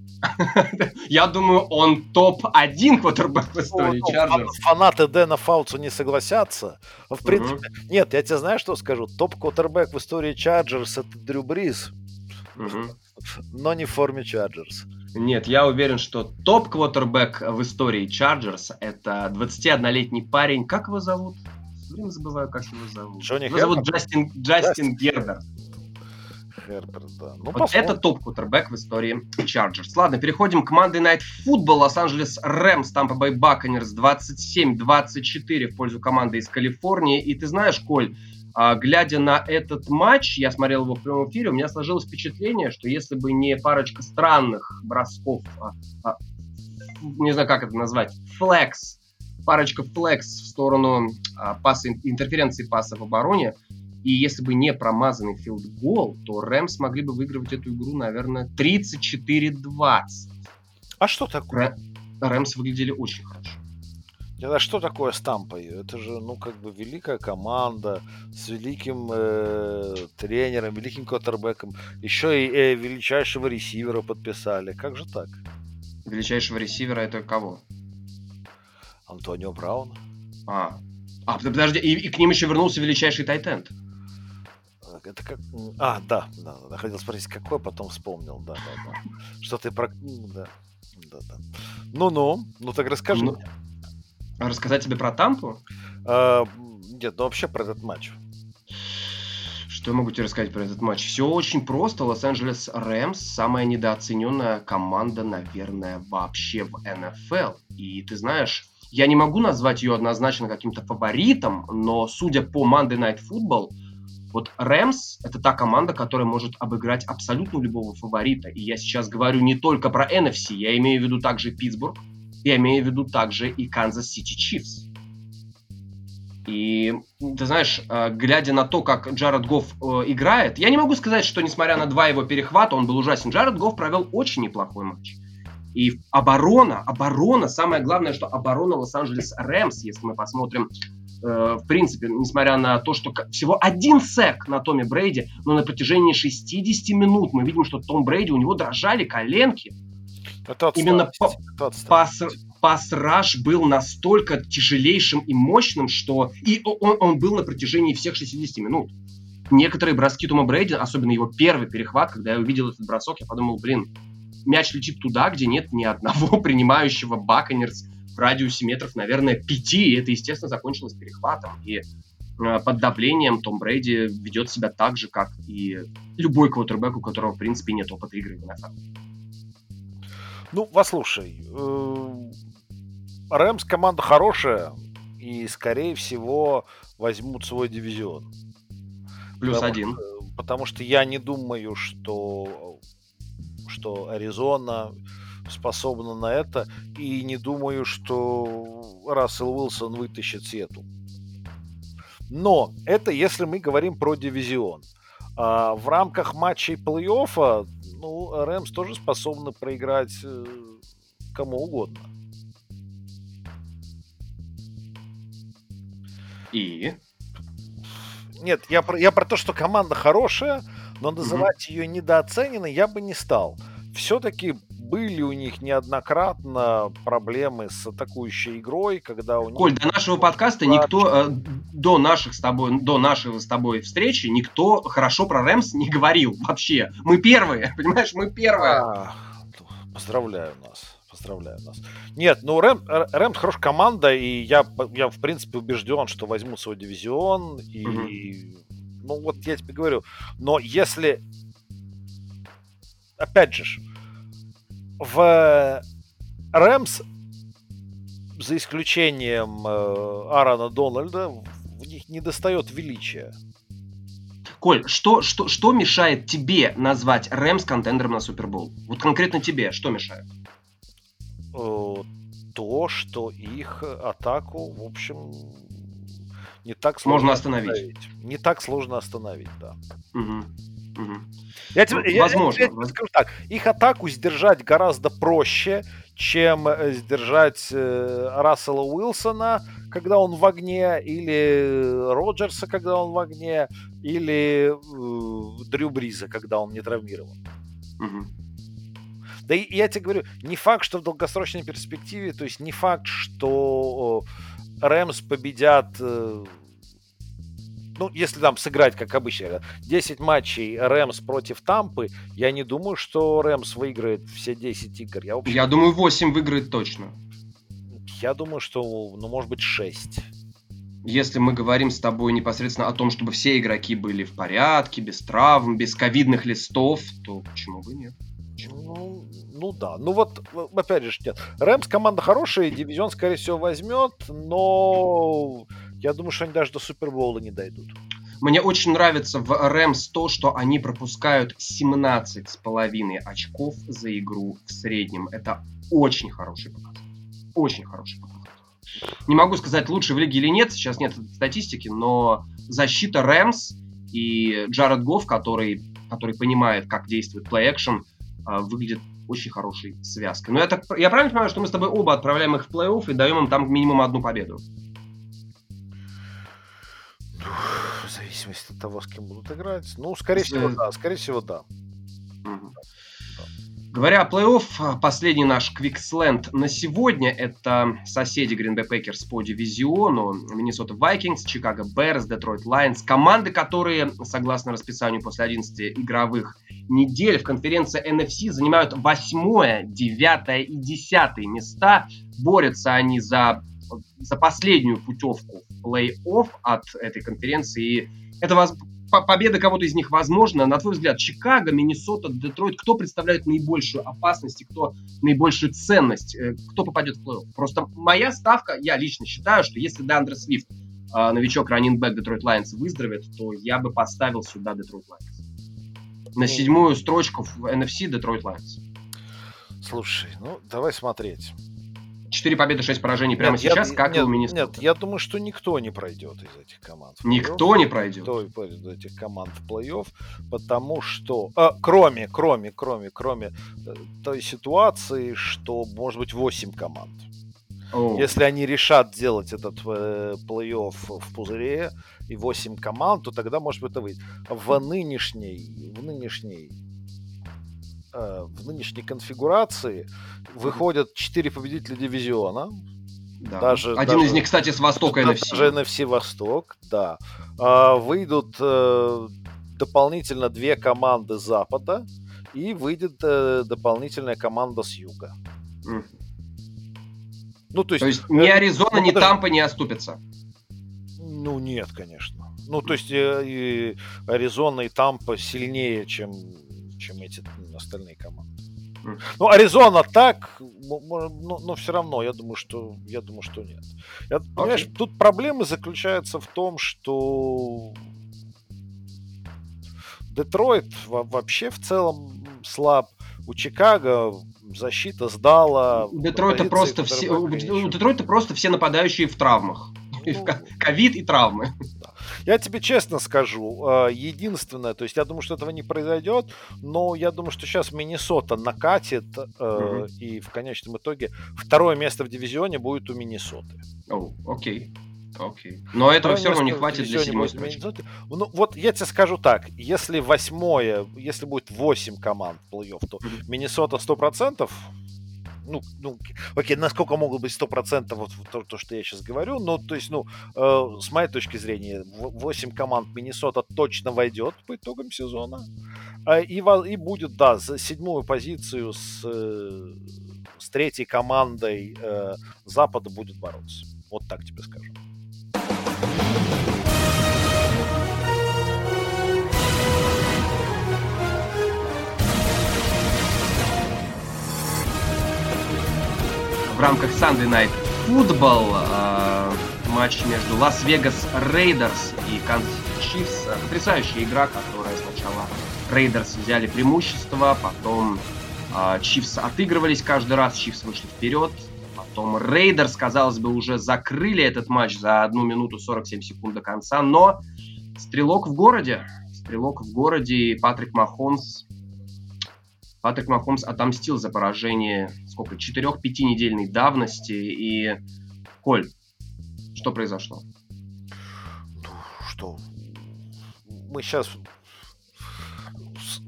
Я думаю, он топ-1 квотербек в истории ну, Чарджерс. Фанаты Дэна Фаутса не согласятся. В принципе, нет, я тебе знаю, что скажу. Топ-квотербек в истории Чарджерс это Дрю Бриз. Но не в форме Чарджерс. Нет, я уверен, что топ-квотербек в истории Чарджерс это 21-летний парень. Как его зовут? Все время забываю, как его зовут. Джонни его зовут Джастин, Джастин Герберт. Герберт, да. Ну, вот это топ-квотербек в истории Чарджерс. Ладно, переходим к Monday Night Football. Лос-Анджелес Рэмс, Тампа Бэй Баконерс 27-24 в пользу команды из Калифорнии. И ты знаешь, Коль, а, глядя на этот матч, я смотрел его в прямом эфире, у меня сложилось впечатление, что если бы не парочка странных бросков, а, а, не знаю, как это назвать, flags, парочка flags в сторону а, паса, интерференции паса в обороне, и если бы не промазанный field goal, то Рэмс могли бы выигрывать эту игру, наверное, 34-20. А что такое? Рэмс выглядели очень хорошо. А что такое Стампа? Это же, ну, как бы великая команда с великим э, тренером, великим квотербеком. Еще и э, величайшего ресивера подписали. Как же так? Величайшего ресивера это кого? Антонио Браун. А, а подожди, и, и к ним еще вернулся величайший Тайтенд. Это как... А, да, да, да. Хотел спросить, какой, потом вспомнил, да, да, да. Что ты про... Да, да, да. Ну-ну, ну так расскажи ну, мне. Рассказать тебе про Тампу? А, нет, ну вообще про этот матч. Что я могу тебе рассказать про этот матч? Все очень просто. Лос-Анджелес Рэмс самая недооцененная команда, наверное, вообще в НФЛ. И ты знаешь, я не могу назвать ее однозначно каким-то фаворитом, но судя по Monday Night Football, вот Рэмс — это та команда, которая может обыграть абсолютно любого фаворита. И я сейчас говорю не только про NFC, я имею в виду также Питтсбург, я имею в виду также и Канзас Сити Чифс. И ты знаешь, э, глядя на то, как Джаред Гофф э, играет, я не могу сказать, что несмотря на два его перехвата, он был ужасен. Джаред Гофф провел очень неплохой матч. И оборона, оборона, самое главное, что оборона Лос-Анджелес Рэмс, если мы посмотрим, э, в принципе, несмотря на то, что всего один sack на Томе Брейди, но на протяжении 60 минут мы видим, что Том Брейди, у него дрожали коленки. Это Именно это пас, пас-раш был настолько тяжелейшим и мощным, что и он, он был на протяжении всех 60 минут. Некоторые броски Тома Брейди, особенно его первый перехват, когда я увидел этот бросок, я подумал, блин, мяч летит туда, где нет ни одного принимающего Баконерс в радиусе метров, наверное, пяти, и это, естественно, закончилось перехватом. И э, под давлением Том Брейди ведет себя так же, как и любой квотербек, у которого, в принципе, нет опыта игры в NFL. Ну, послушай, э, Рэмс команда хорошая, и, скорее всего, возьмут свой дивизион. Плюс потому, один. Потому что я не думаю, что, что Аризона способна на это, и не думаю, что Рассел Уилсон вытащит Сиэтл. Но это если мы говорим про дивизион. А в рамках матчей плей-оффа, ну, Рэмс тоже способны проиграть э, кому угодно. И? Нет, я про, я про то, что команда хорошая, но называть mm-hmm. ее недооцененной я бы не стал. Все-таки были у них неоднократно проблемы с атакующей игрой, когда у них... Коль, до нашего подкаста никто, э, до наших с тобой, до нашего с тобой встречи, никто хорошо про Рэмс не говорил вообще. Мы первые, понимаешь, мы первые. А, поздравляю нас. Поздравляю нас. Нет, ну Рэм, Рэмс хорошая команда, и я, я в принципе убежден, что возьму свой дивизион, и, угу. ну вот я тебе говорю, но если, опять же, в Рэмс, за исключением э, Аарона Дональда, в них не достает величия. Коль, что, что, что мешает тебе назвать Рэмс контендером на Супербол? Вот конкретно тебе, что мешает? Э, то, что их атаку, в общем, не так сложно Можно остановить. остановить. Не так сложно остановить, да. Угу. Угу. Я тебе, ну, я, возможно. Я, я скажу так, их атаку сдержать гораздо проще, чем э, сдержать э, Рассела Уилсона, когда он в огне, или Роджерса, когда он в огне, или э, Дрю Бриза, когда он не травмирован. Угу. Да и я тебе говорю, не факт, что в долгосрочной перспективе, то есть не факт, что Рэмс победят э, ну, если там сыграть, как обычно, 10 матчей Рэмс против Тампы, я не думаю, что Рэмс выиграет все 10 игр. Я, вообще... я думаю, 8 выиграет точно. Я думаю, что, ну, может быть, 6. Если мы говорим с тобой непосредственно о том, чтобы все игроки были в порядке, без травм, без ковидных листов, то почему бы нет? Ну, ну да. Ну вот, опять же, нет. Рэмс команда хорошая, дивизион, скорее всего, возьмет, но я думаю, что они даже до Супербоула не дойдут. Мне очень нравится в Рэмс то, что они пропускают 17 с половиной очков за игру в среднем. Это очень хороший показатель. Очень хороший показатель. Не могу сказать, лучше в лиге или нет, сейчас нет статистики, но защита Рэмс и Джаред Гофф, который, который понимает, как действует плей-экшен, а, выглядит очень хорошей связкой. Но я, так, я правильно понимаю, что мы с тобой оба отправляем их в плей-офф и даем им там минимум одну победу? В зависимости от того, с кем будут играть. Ну, скорее всего, да. Скорее всего, да. Угу. Говоря о плей-офф, последний наш Квиксленд на сегодня это соседи Green Bay Packers по дивизиону, Миннесота Vikings, Чикаго Bears, Детройт Lions, команды, которые, согласно расписанию после 11 игровых недель в конференции NFC занимают 8, 9 и 10 места. Борются они за за последнюю путевку плей-офф от этой конференции. И это воз... победа кого-то из них возможна. На твой взгляд, Чикаго, Миннесота, Детройт, кто представляет наибольшую опасность и кто наибольшую ценность? Э, кто попадет в плей-офф? Просто моя ставка, я лично считаю, что если Д'Андре Свифт, э, новичок running back Детройт Лайонс, выздоровеет, то я бы поставил сюда Детройт Лайонс. На седьмую строчку в NFC Детройт Лайонс. Слушай, ну давай смотреть. 4 победы, 6 поражений прямо нет, сейчас, я, как нет, и у Миннесоты. Нет, я думаю, что никто не пройдет из этих команд. Никто не пройдет? Никто из этих команд в плей-офф, потому что, а, кроме, кроме, кроме, кроме э, той ситуации, что может быть 8 команд. Oh. Если они решат делать этот э, плей-офф в пузыре и 8 команд, то тогда, может быть, это выйдет. В нынешней, в нынешней в нынешней конфигурации выходят четыре победителя дивизиона. Да. Даже, Один даже, из них, кстати, с Востока NFC. Даже NFC Восток, да. А, выйдут а, дополнительно две команды Запада и выйдет а, дополнительная команда с Юга. Mm. Ну, то есть, то есть ни Аризона, ну, ни Тампа не оступятся. Ну, нет, конечно. Ну, то есть и Аризона и Тампа сильнее, чем чем эти остальные команды. Ну, Аризона так, но, но все равно, я думаю, что я думаю, что нет. Я, понимаешь, тут проблемы заключаются в том, что Детройт вообще в целом слаб. У Чикаго защита сдала. У Детройта просто все, у Детройта просто все нападающие в травмах. Ну, ковид и травмы. Я тебе честно скажу, э, единственное, то есть я думаю, что этого не произойдет, но я думаю, что сейчас Миннесота накатит, угу. и в конечном итоге второе место в дивизионе будет у Миннесоты. О, окей. Окей. Но этого все равно не хватит для седьмой строчки. Ну, вот я тебе скажу так, если восьмое, если будет восемь команд плей-офф, то Миннесота сто процентов ну, ну, окей, насколько могут быть 100% вот то, то, что я сейчас говорю, но, то есть, ну, э, с моей точки зрения, 8 команд Миннесота точно войдет по итогам сезона, э, и, и будет, да, за седьмую позицию с, э, с третьей командой э, Запада будет бороться. Вот так тебе скажу. В рамках Sunday Night Football э, матч между Лас-Вегас Рейдерс и Канзас Чифс. Потрясающая игра, которая сначала Рейдерс взяли преимущество, потом э, отыгрывались каждый раз, Чифс вышли вперед, потом Рейдерс, казалось бы, уже закрыли этот матч за 1 минуту 47 секунд до конца, но стрелок в городе, стрелок в городе, и Патрик Махомс Патрик Махомс отомстил за поражение, сколько, 4-5 недельной давности. И, Коль, что произошло? Ну, что? Мы сейчас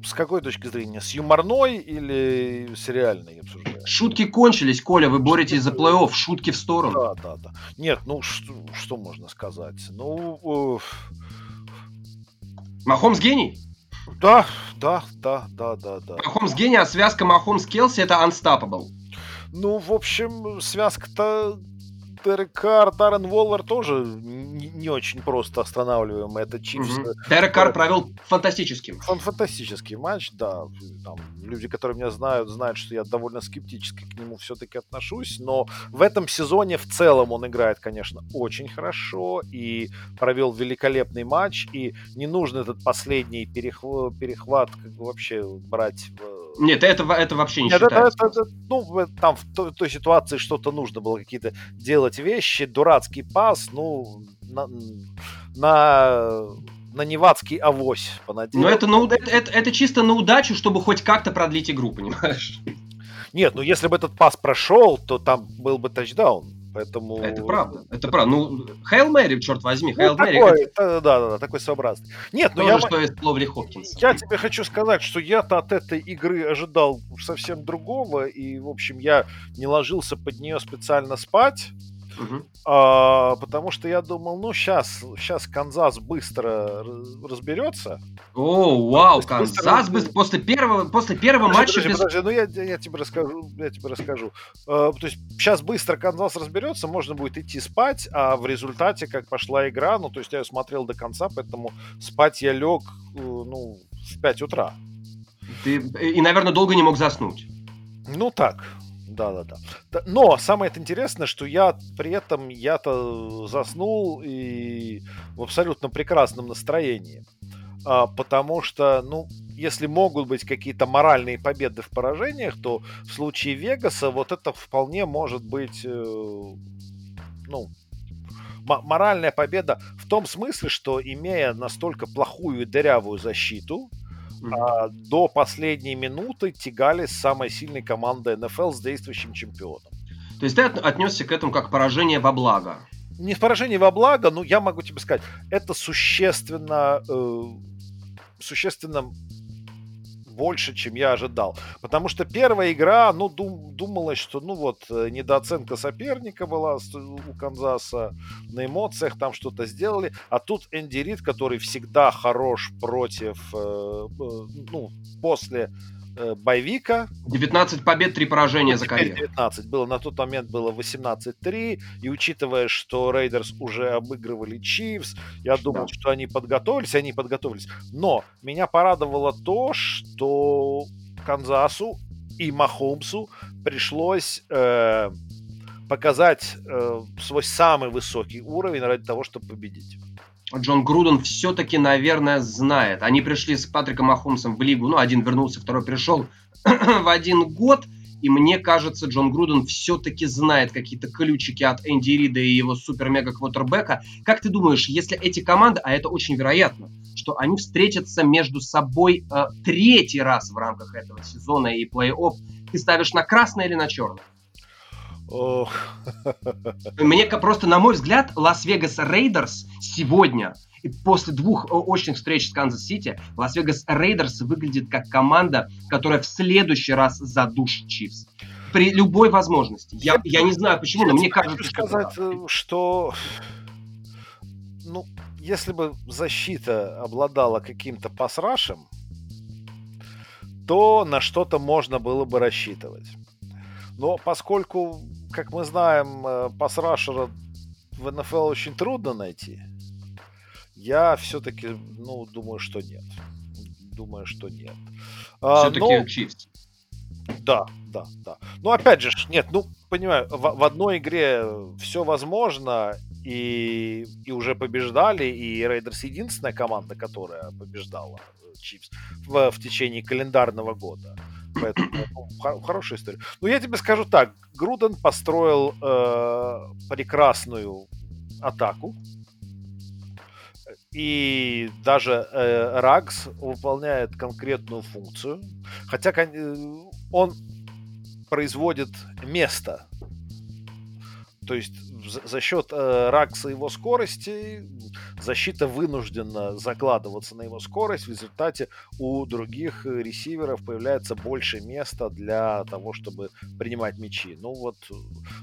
с какой точки зрения? С юморной или с реальной обсуждаем? Шутки кончились, Коля, вы боретесь за плей-офф, шутки в сторону. Да, да, да. Нет, ну что, что можно сказать? Ну... Э... Махомс гений? Да, да, да, да, да, да. Махомс гений, а связка Махомс Келси это unstoppable. Ну, в общем, связка-то Дерек Карр, Даррен Воллер тоже не, не очень просто останавливаем. Это Чипс. Угу. Карр провел фантастический матч. Фантастический матч, да. Там, люди, которые меня знают, знают, что я довольно скептически к нему все-таки отношусь. Но в этом сезоне в целом он играет, конечно, очень хорошо и провел великолепный матч. И не нужно этот последний перехват, перехват как бы вообще брать в нет, это, это вообще не Нет, считается. Это, это, ну, там в той, той ситуации что-то нужно было какие-то делать вещи, дурацкий пас, ну, на, на, на невадский авось понадеялся. Но это, на, это, это, это чисто на удачу, чтобы хоть как-то продлить игру, понимаешь? Нет, ну если бы этот пас прошел, то там был бы тачдаун. Поэтому... Это правда, это правда. Ну, Хейл Мэри, черт возьми, Хейл ну, Мэри. Такой, да, да, да, такой сообразный. Нет, ну я... что из Ловли Хопкинса. Я тебе хочу сказать, что я-то от этой игры ожидал совсем другого, и, в общем, я не ложился под нее специально спать. Угу. А, потому что я думал, ну, сейчас, сейчас Канзас быстро разберется. О, вау, Канзас быстро, после первого, после первого подожди, матча... Подожди, без... подожди, ну я, я тебе расскажу, я тебе расскажу. А, то есть сейчас быстро Канзас разберется, можно будет идти спать, а в результате, как пошла игра, ну, то есть я ее смотрел до конца, поэтому спать я лег, э, ну, в 5 утра. Ты, и, наверное, долго не мог заснуть. Ну так, да, да, да. Но самое интересное, что я при этом я-то заснул и в абсолютно прекрасном настроении. А, потому что, ну, если могут быть какие-то моральные победы в поражениях, то в случае Вегаса вот это вполне может быть, э, ну, моральная победа в том смысле, что имея настолько плохую и дырявую защиту, а, до последней минуты тягались с самой сильной командой НФЛ с действующим чемпионом. То есть ты отнесся к этому как поражение во благо? Не поражение во благо, но я могу тебе сказать, это существенно, э, существенно больше, чем я ожидал. Потому что первая игра, ну, дум, думалось, что, ну, вот, э, недооценка соперника была у Канзаса, на эмоциях там что-то сделали. А тут Энди Рид, который всегда хорош против, э, э, ну, после э, bye week а. 19 побед, 3 поражения за карьеру. 19 было. На тот момент было 18-3. И учитывая, что Рейдерс уже обыгрывали Чифс, я думал, да. что они подготовились, они подготовились. Но меня порадовало то, что Канзасу и Махомсу пришлось э, показать э, свой самый высокий уровень ради того, чтобы победить. Джон Груден все-таки, наверное, знает. Они пришли с Патриком Махомсом в лигу, ну, один вернулся, второй пришел в один год, И мне кажется, Джон Груден все-таки знает какие-то ключики от Энди Рида и его супер-мега-квотербека. Как ты думаешь, если эти команды, а это очень вероятно, что они встретятся между собой э, третий раз в рамках этого сезона и плей-офф, ты ставишь на красное или на черное? Мне просто, на мой взгляд, Лас-Вегас Рейдерс сегодня и после двух очных встреч с Канзас-Сити Лас-Вегас Рейдерс выглядит как команда, которая в следующий раз задушит Чифс. При любой возможности. Я, я не знаю почему, но мне кажется, что... сказать, э, что ну, если бы защита обладала каким-то pass rush ем, то на что-то можно было бы рассчитывать. Но поскольку, как мы знаем, э, пасрашера в НФЛ очень трудно найти, я все-таки, ну, думаю, что нет. Думаю, что нет. Все-таки а, Чивс. Да, да, да. Ну, опять же, нет, ну, понимаю, в, в одной игре все возможно, и, и уже побеждали, и Рейдерс единственная команда, которая побеждала Чивс в, в течение календарного года. Поэтому ну, хорошая история. Ну, я тебе скажу так. Груден построил э, прекрасную атаку и даже э, Рагс выполняет конкретную функцию, хотя э, он производит место. То есть за, за счет э, Ракса и его скорости защита вынуждена закладываться на его скорость. В результате у других ресиверов появляется больше места для того, чтобы принимать мячи. Ну вот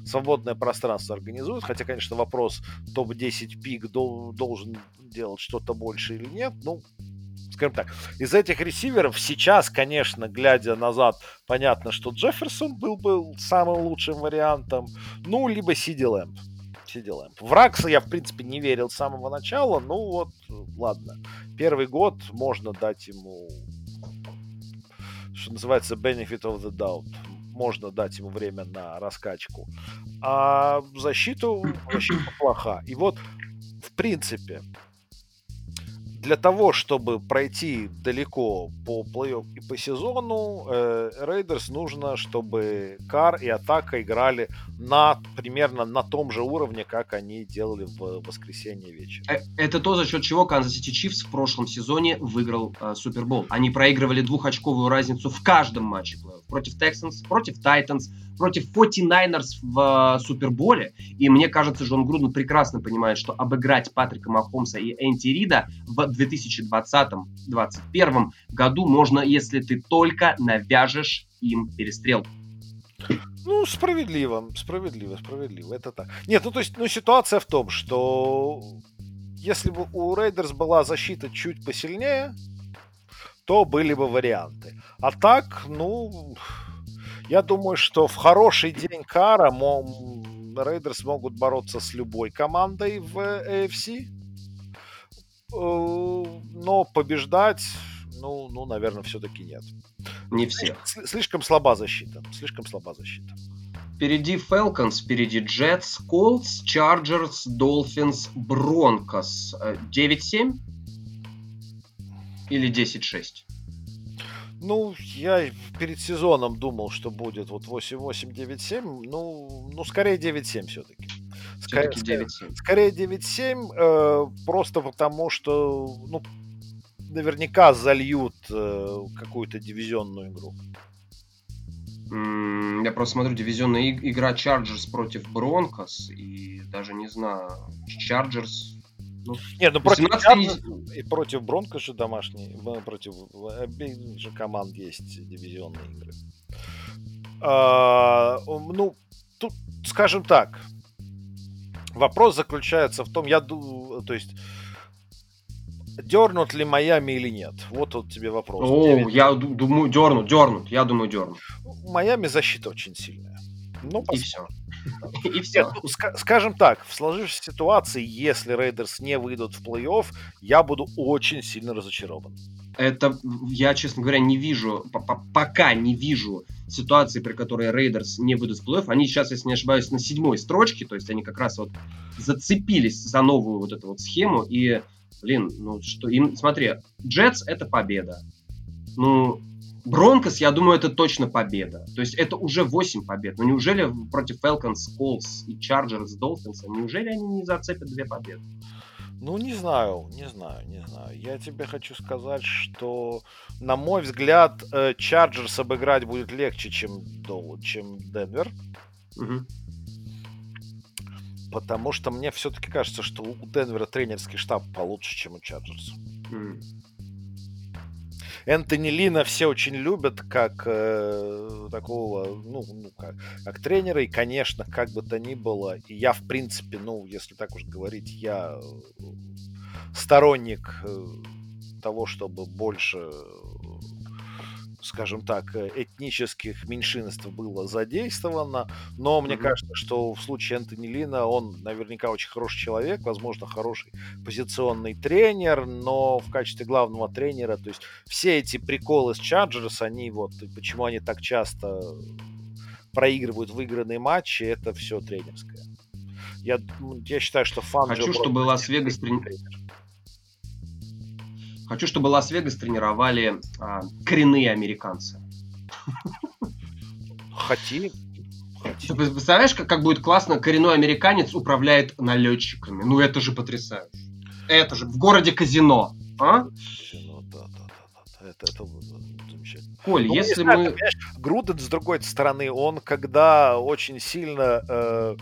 свободное пространство организует, хотя, конечно, вопрос топ-10 пик должен делать что-то больше или нет, ну, скажем так, из этих ресиверов сейчас, конечно, глядя назад, понятно, что Джефферсон был бы самым лучшим вариантом, ну, либо Сиди Лэмб. Сиди Лэмб. В Раггса я, в принципе, не верил с самого начала, ну вот, ладно. Первый год можно дать ему, что называется, benefit of the doubt можно дать ему время на раскачку. А защиту, защита плоха. И вот, в принципе, для того, чтобы пройти далеко по плей-офф и по сезону, Рейдерс э, нужно, чтобы Карр и атака играли на примерно на том же уровне, как они делали в воскресенье вечером. Э, это то, за счет чего Канзас Сити Чифс в прошлом сезоне выиграл э, Супербол. Они проигрывали двухочковую разницу в каждом матче плей-офф. Против Texans, против Titans, против 49ers в э, Суперболе. И мне кажется, Джон Груден прекрасно понимает, что обыграть Патрика Махомса и Энти Рида в 2020-2021 году можно, если ты только навяжешь им перестрелку. Ну, справедливо, справедливо, справедливо, это так. Нет, ну то есть, ну ситуация в том, что если бы у Рейдерс была защита чуть посильнее, то были бы варианты. А так, ну, я думаю, что в хороший день Карра Рейдерс могут бороться с любой командой в AFC. Э, но побеждать, ну, ну наверное, все-таки нет. Не все. Слишком слаба защита. Слишком слаба защита. Впереди Falcons, впереди Jets, Colts, Chargers, Dolphins, Broncos. 9-7 или 10-6? Ну, я перед сезоном думал, что будет вот 8-8, 9-7. Ну, ну, скорее 9-7 все-таки. Скорее, все 9-7. Скорее 9-7, э, просто потому что, ну, наверняка зальют э, какую-то дивизионную игру. Я просто смотрю дивизионная игра Chargers против Бронкос, и даже не знаю, Chargers ну, Нет, ну против, Chargers, и против Бронко же домашние, против обеих же команд есть дивизионные игры. А, ну, тут, скажем так, вопрос заключается в том, я думаю, то есть дернут ли Майами или нет? Вот вот тебе вопрос. О, я думаю, дернут, дернут, я думаю, дернут. Майами защита очень сильная. Ну, и все. И все. Ну, скажем так, в сложившейся ситуации, если Рейдерс не выйдут в плей-офф, я буду очень сильно разочарован. Это, я, честно говоря, не вижу, пока не вижу ситуации, при которой Рейдерс не выйдут в плей-офф. Они сейчас, если не ошибаюсь, на седьмой строчке, то есть они как раз вот зацепились за новую вот эту вот схему, и, блин, ну что, им, смотри, Джетс это победа. Ну, Бронкос, я думаю, это точно победа. То есть это уже 8 побед. Но неужели против Falcons, Colts и Chargers, Dolphins, неужели они не зацепят две победы? Ну, не знаю, не знаю, не знаю. Я тебе хочу сказать, что, на мой взгляд, Чарджерс обыграть будет легче, чем, чем Денвер. Угу. Потому что мне все-таки кажется, что у Денвера тренерский штаб получше, чем у Чарджерс. Mm. Энтони Лина все очень любят как э, такого, ну, ну как, как тренера, и, конечно, как бы то ни было, и я, в принципе, ну, если так уж говорить, я э, сторонник э, того, чтобы больше скажем так, э, этнических меньшинств было задействовано, но мне mm-hmm. кажется, что в случае Энтони Линна он наверняка очень хороший человек, возможно, хороший позиционный тренер, но в качестве главного тренера, то есть все эти приколы с Чарджерс, они вот, почему они так часто проигрывают выигранные матчи, это все тренерское. Я, я считаю, что фан Хочу, чтобы Лас-Вегас тренер. Хочу, чтобы Лас-Вегас тренировали а, коренные американцы. Хоти. Ты представляешь, как, как будет классно, коренной американец управляет налетчиками. Ну это же потрясающе. Это же в городе казино. А? Казино, да, да, да. да. Это, это замечательно. Коль, ну, если мы... Груден, с другой стороны, он когда очень сильно... Э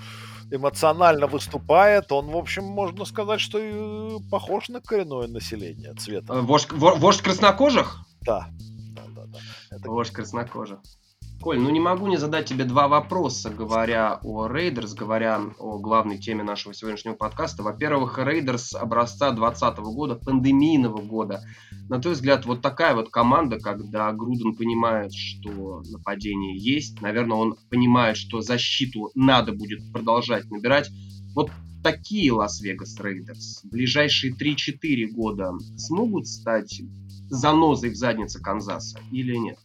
эмоционально выступает, он, в общем, можно сказать, что и похож на коренное население цвета. Э, вождь, вождь краснокожих? Да. да, да, да. Это... Вождь краснокожих. Коль, ну не могу не задать тебе два вопроса, говоря о Рейдерс, говоря о главной теме нашего сегодняшнего подкаста. Во-первых, Рейдерс образца 2020 года, пандемийного года. На твой взгляд, вот такая вот команда, когда Груден понимает, что нападение есть, наверное, он понимает, что защиту надо будет продолжать набирать. Вот такие Лас-Вегас Рейдерс в ближайшие 3-4 года смогут стать занозой в заднице Канзаса или нет?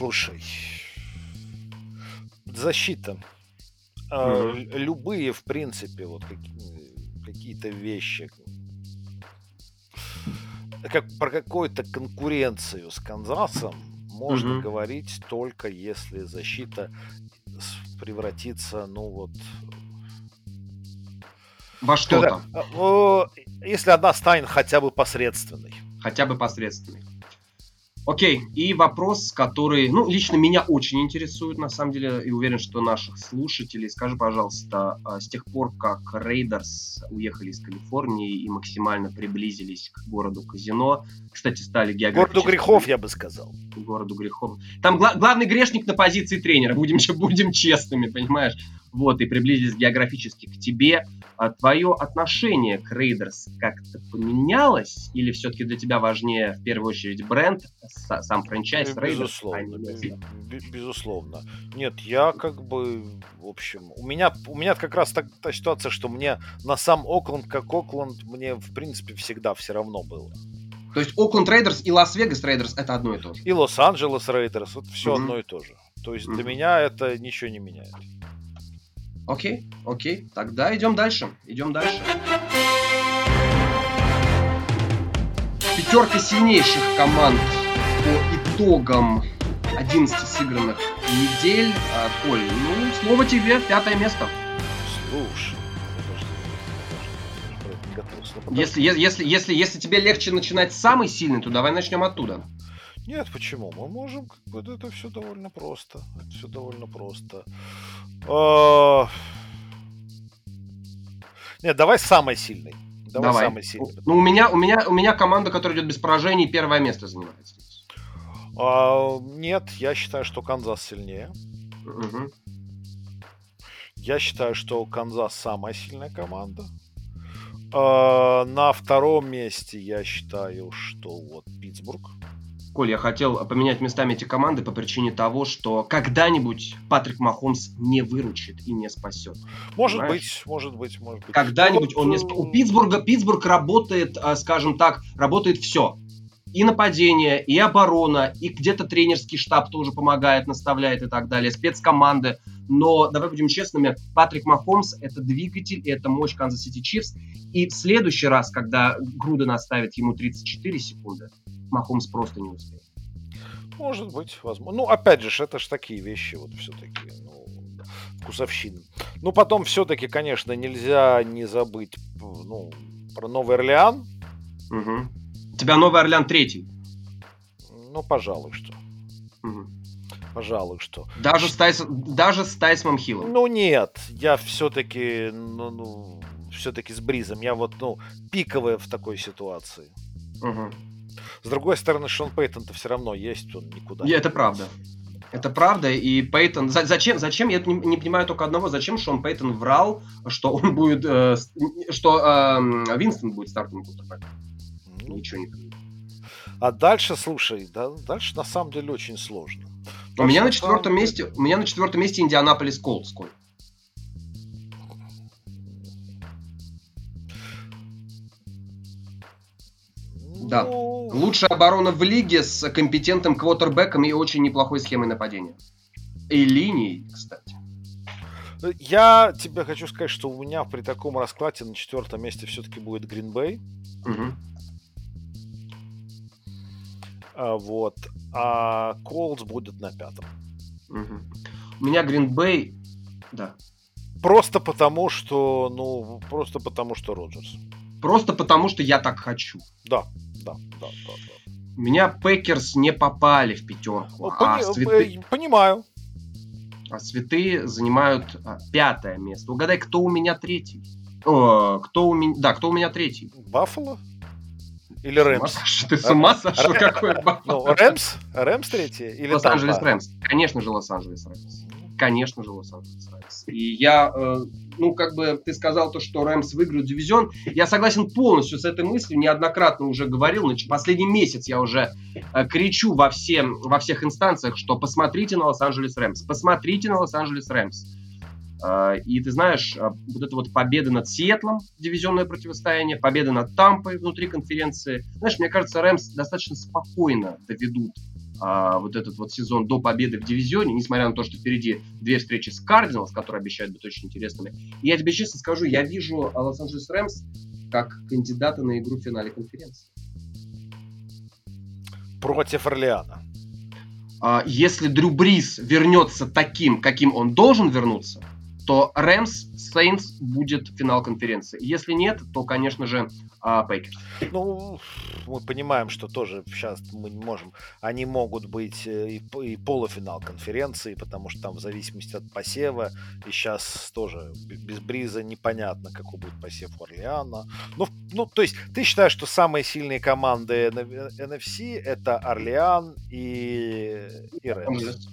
Слушай, защита. Mm-hmm. Любые, в принципе, вот какие-то вещи, как про какую-то конкуренцию с Канзасом можно mm-hmm. говорить только если защита превратится, ну вот... Во что-то. Если она станет хотя бы посредственной. Хотя бы посредственной. Окей, и вопрос, который, ну, лично меня очень интересует, на самом деле, и уверен, что наших слушателей. Скажи, пожалуйста, а, с тех пор, как Рейдерс уехали из Калифорнии и максимально приблизились к городу казино, кстати, стали географически... Городу грехов, я бы сказал. Городу грехов. Там гла- главный грешник на позиции тренера, будем, будем честными, понимаешь? Вот, и приблизились географически к тебе, а твое отношение к Рейдерс как-то поменялось? Или все-таки для тебя важнее в первую очередь бренд, сам franchise Рейдерс? Безусловно, а безусловно. Нет, я как бы, в общем, у меня, у меня как раз так, та ситуация, что мне на сам Окленд, как Окленд, мне, в принципе, всегда все равно было. То есть Окленд Рейдерс и Лас-Вегас Рейдерс это одно и то же? И Лос-Анджелес Рейдерс, это все mm-hmm. одно и то же. То есть mm-hmm. для меня это ничего не меняет. Окей, окей. Тогда идем дальше. Идем дальше. Пятерка сильнейших команд по итогам 11 сыгранных недель. А, Коль, ну, слово тебе, пятое место. Слушай. Если, если, если, если тебе легче начинать с самой сильной, то давай начнем оттуда. Нет, почему? Мы можем, как бы, это все довольно просто. Это все довольно просто. А... Нет, давай самый сильный. Давай, давай. самый сильный. Ну, у меня, у, меня, у меня команда, которая идет без поражений, первое место занимает А, нет, я считаю, что Канзас сильнее. Угу. Я считаю, что Канзас самая сильная команда. А, на втором месте я считаю, что вот Питтсбург. Коль, я хотел поменять местами эти команды по причине того, что когда-нибудь Патрик Махомс не выручит и не спасет. Может понимаешь? быть, может быть, может быть. Когда-нибудь он не спасет. У Питтсбурга, Питтсбург работает, а, скажем так, работает все. и нападение, и оборона, и где-то тренерский штаб тоже помогает, наставляет и так далее, спецкоманды. Но давай будем честными, Патрик Махомс — это двигатель, это мощь Канзас Сити Чифс. И в следующий раз, когда Груден оставит ему 34 секунды, Махомс просто не успеет. Может быть, возможно. Ну, опять же, это же такие вещи вот все-таки, ну, вкусовщины. Ну, потом все-таки, конечно, нельзя не забыть ну, про Новый Орлеан. Угу. У тебя Новый Орлеан третий. Ну, пожалуй, что. Угу. Пожалуй, что. Даже с, Тайс... Даже с Тайсмом Хиллом? Ну, нет. Я все-таки, ну, ну, все-таки с Бризом. Я вот, ну, пиковая в такой ситуации. Угу. С другой стороны, Шон Пейтон-то все равно есть, он никуда. И это правда. Это правда, и Пейтон... Зачем, зачем, я не, не понимаю только одного, зачем Шон Пейтон врал, что он будет... Э, что э, Винстон будет стартовым кутербэком. Ну, Ничего не понимаю. А дальше, слушай, да, дальше на самом деле очень сложно. у меня на четвертом деле... месте, у меня на четвертом месте Индианаполис Колдс, Коль. Да. Ну... Лучшая оборона в лиге с компетентным квотербеком и очень неплохой схемой нападения. И линией, кстати. Я тебе хочу сказать, что у меня при таком раскладе на четвертом месте все-таки будет Гринбей. Угу. А, вот. А Колдс будет на пятом. Угу. У меня Гринбей, да. Просто потому, что, ну, просто потому, что Роджерс. Просто потому, что я так хочу. Да, да, да, да. да. У меня Пэкерс не попали в пятерку. Ну, а пони- святые... Понимаю. А святые занимают а, пятое место. Угадай, кто у меня третий? О, кто у меня... Да, кто у меня третий? Баффало? Или Рэмс? Ты с ума сошел? Какой Баффало? Ну, Рэмс? Рэмс третий? Лос-Анджелес Рэмс. Конечно же, Лос-Анджелес Рэмс конечно же, Лос-Анджелес Рэмс. И я, э, ну, как бы ты сказал то, что Рэмс выиграют дивизион. Я согласен полностью с этой мыслью, неоднократно уже говорил, значит, последний месяц я уже э, кричу во, всем, во всех инстанциях, что посмотрите на Лос-Анджелес Рэмс, посмотрите на Лос-Анджелес Рэмс. Э, и ты знаешь, э, вот эта вот победа над Сиэтлом, дивизионное противостояние, победа над Тампой внутри конференции. Знаешь, мне кажется, Рэмс достаточно спокойно доведут а, вот этот вот сезон до победы в дивизионе, несмотря на то, что впереди две встречи с Кардиналс, которые обещают быть очень интересными. И я тебе честно скажу, я вижу Лос-Анджелес Рэмс как кандидата на игру в финале конференции. Против Орлеана. А, если Дрю Брис вернется таким, каким он должен вернуться, то Рэмс Сейнс будет финал конференции. Если нет, то, конечно же, Пейкерс. Ну, мы понимаем, что тоже сейчас мы не можем. Они могут быть э, и, и полуфинал конференции, потому что там в зависимости от посева, и сейчас тоже без Бриза непонятно, какой будет посев Орлеана. Ну, ну, то есть ты считаешь, что самые сильные команды NFC это Орлеан и, и Рэмс?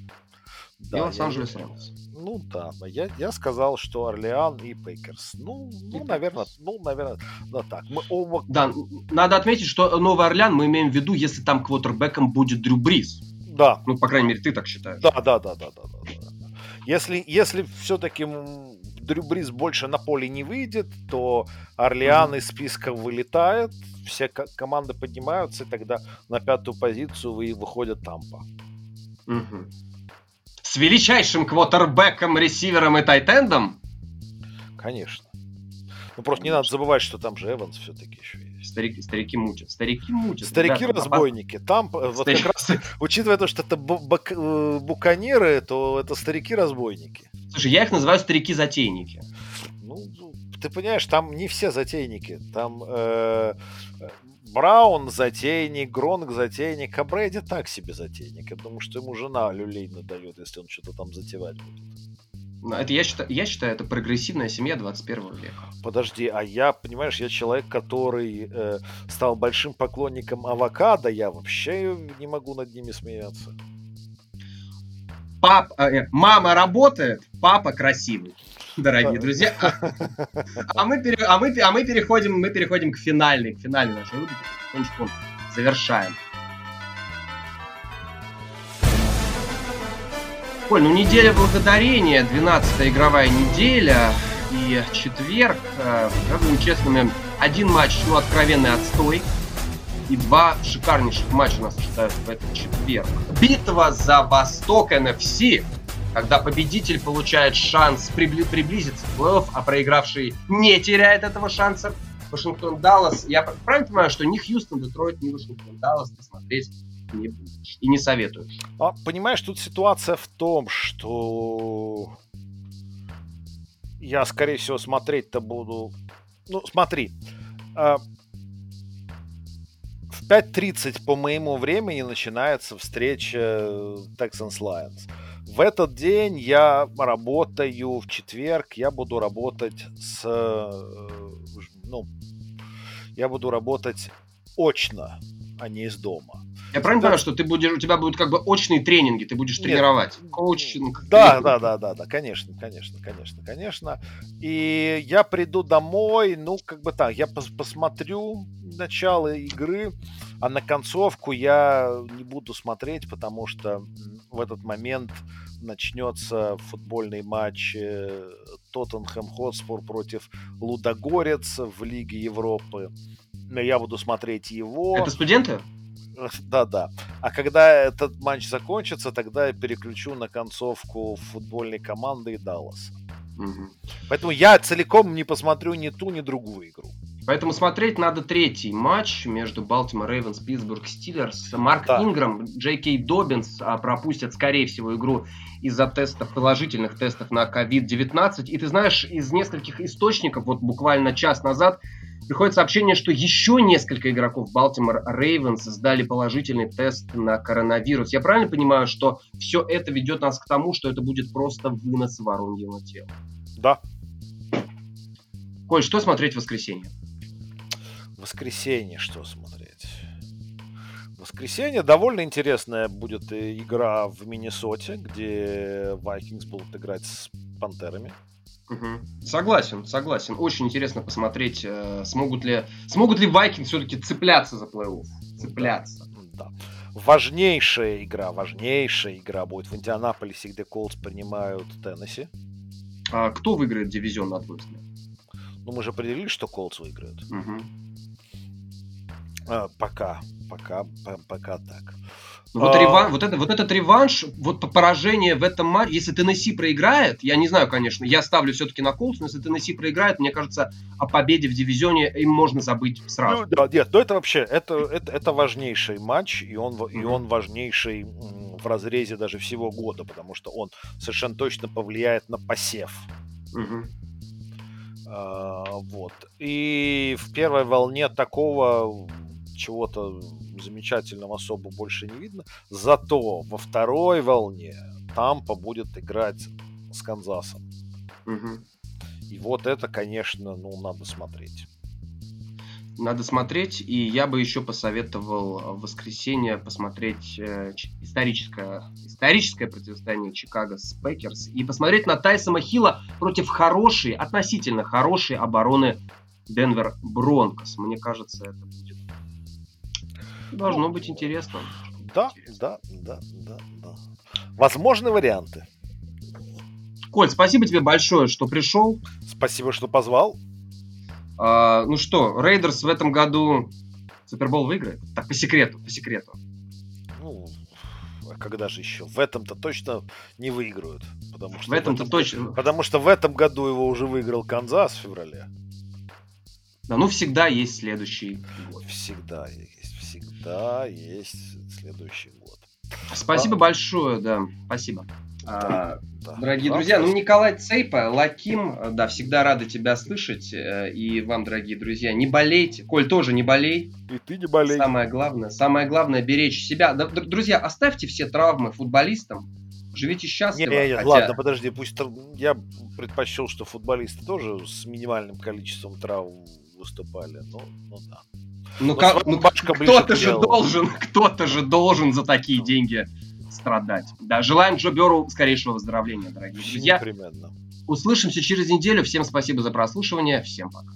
Да, и Лос-Анджелес Рэмс. Ну да, я, я сказал, что Орлеан и Пейкерс. Ну, ну, наверное, ну, наверное, да так. Мы оба... Да, надо отметить, что Новый Орлеан мы имеем в виду, если там квотербеком будет Дрю Бриз. Да. Ну, по крайней мере, ты так считаешь. Да, да, да, да, да, да. да. Если, если все-таки Дрю Бриз больше на поле не выйдет, то Орлеан mm-hmm. из списка вылетает, все команды поднимаются, и тогда на пятую позицию выходят Тампа. Угу с величайшим квотербеком, ресивером и тайтендом? Конечно. Ну просто не надо забывать, что там же Эванс все-таки еще есть. Старики, старики мутят. Старики мутят. Старики-разбойники. Там, Старик... вот как раз, учитывая то, что это э, буканеры, то это старики-разбойники. Слушай, я их называю старики-затейники. Ну, ты понимаешь, там не все затейники. Там э, Браун затейник, Гронк затейник, а Брэди так себе затейник. Я думаю, что ему жена люлей надает, если он что-то там затевать будет. Ну, это я считаю, я считаю, это прогрессивная семья 21 века. Подожди, а я, понимаешь, я человек, который э, стал большим поклонником авокадо, я вообще не могу над ними смеяться. Пап, э, мама работает, папа красивый дорогие друзья. А мы, пере, а, мы, а мы, переходим, мы переходим к финальной, к финальной нашей рубрике. Потихонечку завершаем. Коль, ну неделя благодарения, 12 игровая неделя и четверг. Э, будем честными, один матч, ну, откровенный отстой. И два шикарнейших матча нас ожидают в этот четверг. Битва за Восток NFC когда победитель получает шанс прибли- приблизиться к плей-офф, а проигравший не теряет этого шанса. Вашингтон Даллас. Я правильно понимаю, что ни Хьюстон, Детройт, ни Вашингтон Даллас посмотреть не будешь и не советуешь. А, понимаешь, тут ситуация в том, что я, скорее всего, смотреть-то буду... Ну, смотри. Э, в 5.30 по моему времени начинается встреча Texans Lions. В этот день я работаю в четверг, я буду работать с... Э, ну, я буду работать очно, а не из дома. Я правильно понимаю, что ты будешь, у тебя будут как бы очные тренинги, ты будешь Нет. тренировать? Коучинг. Да, да, да, да, да, конечно, конечно, конечно, конечно. И я приду домой, ну, как бы так, я пос посмотрю начало игры, а на концовку я не буду смотреть, потому что в этот момент начнется футбольный матч э, Тоттенхэм Хотспур против Лудогорец в Лиге Европы. Но я буду смотреть его. Это студенты? Да-да. А когда этот матч закончится, тогда я переключу на концовку футбольной команды и Далласа. Угу. Поэтому я целиком не посмотрю ни ту, ни другую игру. Поэтому смотреть надо третий матч между Балтимор Рейвенс, Питтсбург Стиллерс. Марк да. Инграм, Джей Кей Добинс а, пропустят, скорее всего, игру из-за тестов, положительных тестов на COVID-19. И ты знаешь, из нескольких источников, вот буквально час назад, приходит сообщение, что еще несколько игроков Балтимор Рейвенс сдали положительный тест на коронавирус. Я правильно понимаю, что все это ведет нас к тому, что это будет просто вынос вороньего тела? Да. Коль, что смотреть в воскресенье? воскресенье что смотреть? В воскресенье довольно интересная будет игра в Миннесоте, где Vikings будут играть с Пантерами. Угу. Согласен, согласен. Очень интересно посмотреть, э, смогут ли смогут ли Vikings все-таки цепляться за плей-офф. Цепляться. Да. Важнейшая игра, важнейшая игра будет в Индианаполисе, где Колдс принимают Теннесси. А кто выиграет дивизион, на твой взгляд? Ну, мы же определили, что Колдс выиграет. Угу. А, пока, пока, пока так. Ну, вот, а... реван, вот, это, вот этот реванш, вот поражение в этом матче, если Теннесси проиграет, я не знаю, конечно, я ставлю все-таки на Колс, но если Теннесси проиграет, мне кажется, о победе в дивизионе им можно забыть сразу. Ну, да, нет, ну это вообще, это, это, это важнейший матч, и он, mm-hmm. и он важнейший в разрезе даже всего года, потому что он совершенно точно повлияет на посев. Mm-hmm. А, вот. И в первой волне такого чего-то замечательного особо больше не видно. Зато во второй волне Тампа будет играть с Канзасом. Угу. И вот это, конечно, ну, надо смотреть. Надо смотреть, и я бы еще посоветовал в воскресенье посмотреть э, историческое, историческое противостояние Чикаго с Пэкерс и посмотреть на Тэйсома Хилла против хорошей, относительно хорошей обороны Денвер Бронкос. Мне кажется, это будет Должно быть интересно. Да, интересно. да, да, да, да. Возможны варианты. Коль, спасибо тебе большое, что пришел. Спасибо, что позвал. А, ну что, Рейдерс в этом году Супербол выиграет? Так, по секрету, по секрету. Ну, а когда же еще? В этом-то точно не выиграют. Потому что в этом-то этом, точно. Потому что в этом году его уже выиграл Канзас в феврале. Да, ну всегда есть следующий год. Всегда всегда есть следующий год. Спасибо а... большое, да, спасибо. А, да, дорогие да, друзья, ну Николай Цейпа, Лаким, да, всегда рады тебя слышать. Э, и вам, дорогие друзья, не болейте. Коль, тоже не болей. И ты не болей. Самое главное, самое главное беречь себя. Да, друзья, оставьте все травмы футболистам. Живите счастливо. Не, не, не, хотя... ладно, подожди, пусть я предпочел, что футболисты тоже с минимальным количеством травм выступали. Ну, ну да. Ну, как, ну кто-то же должен, кто-то же должен за такие деньги страдать. Да, желаем Джо Беру скорейшего выздоровления, дорогие друзья. Непременно. Услышимся через неделю. Всем спасибо за прослушивание. Всем пока.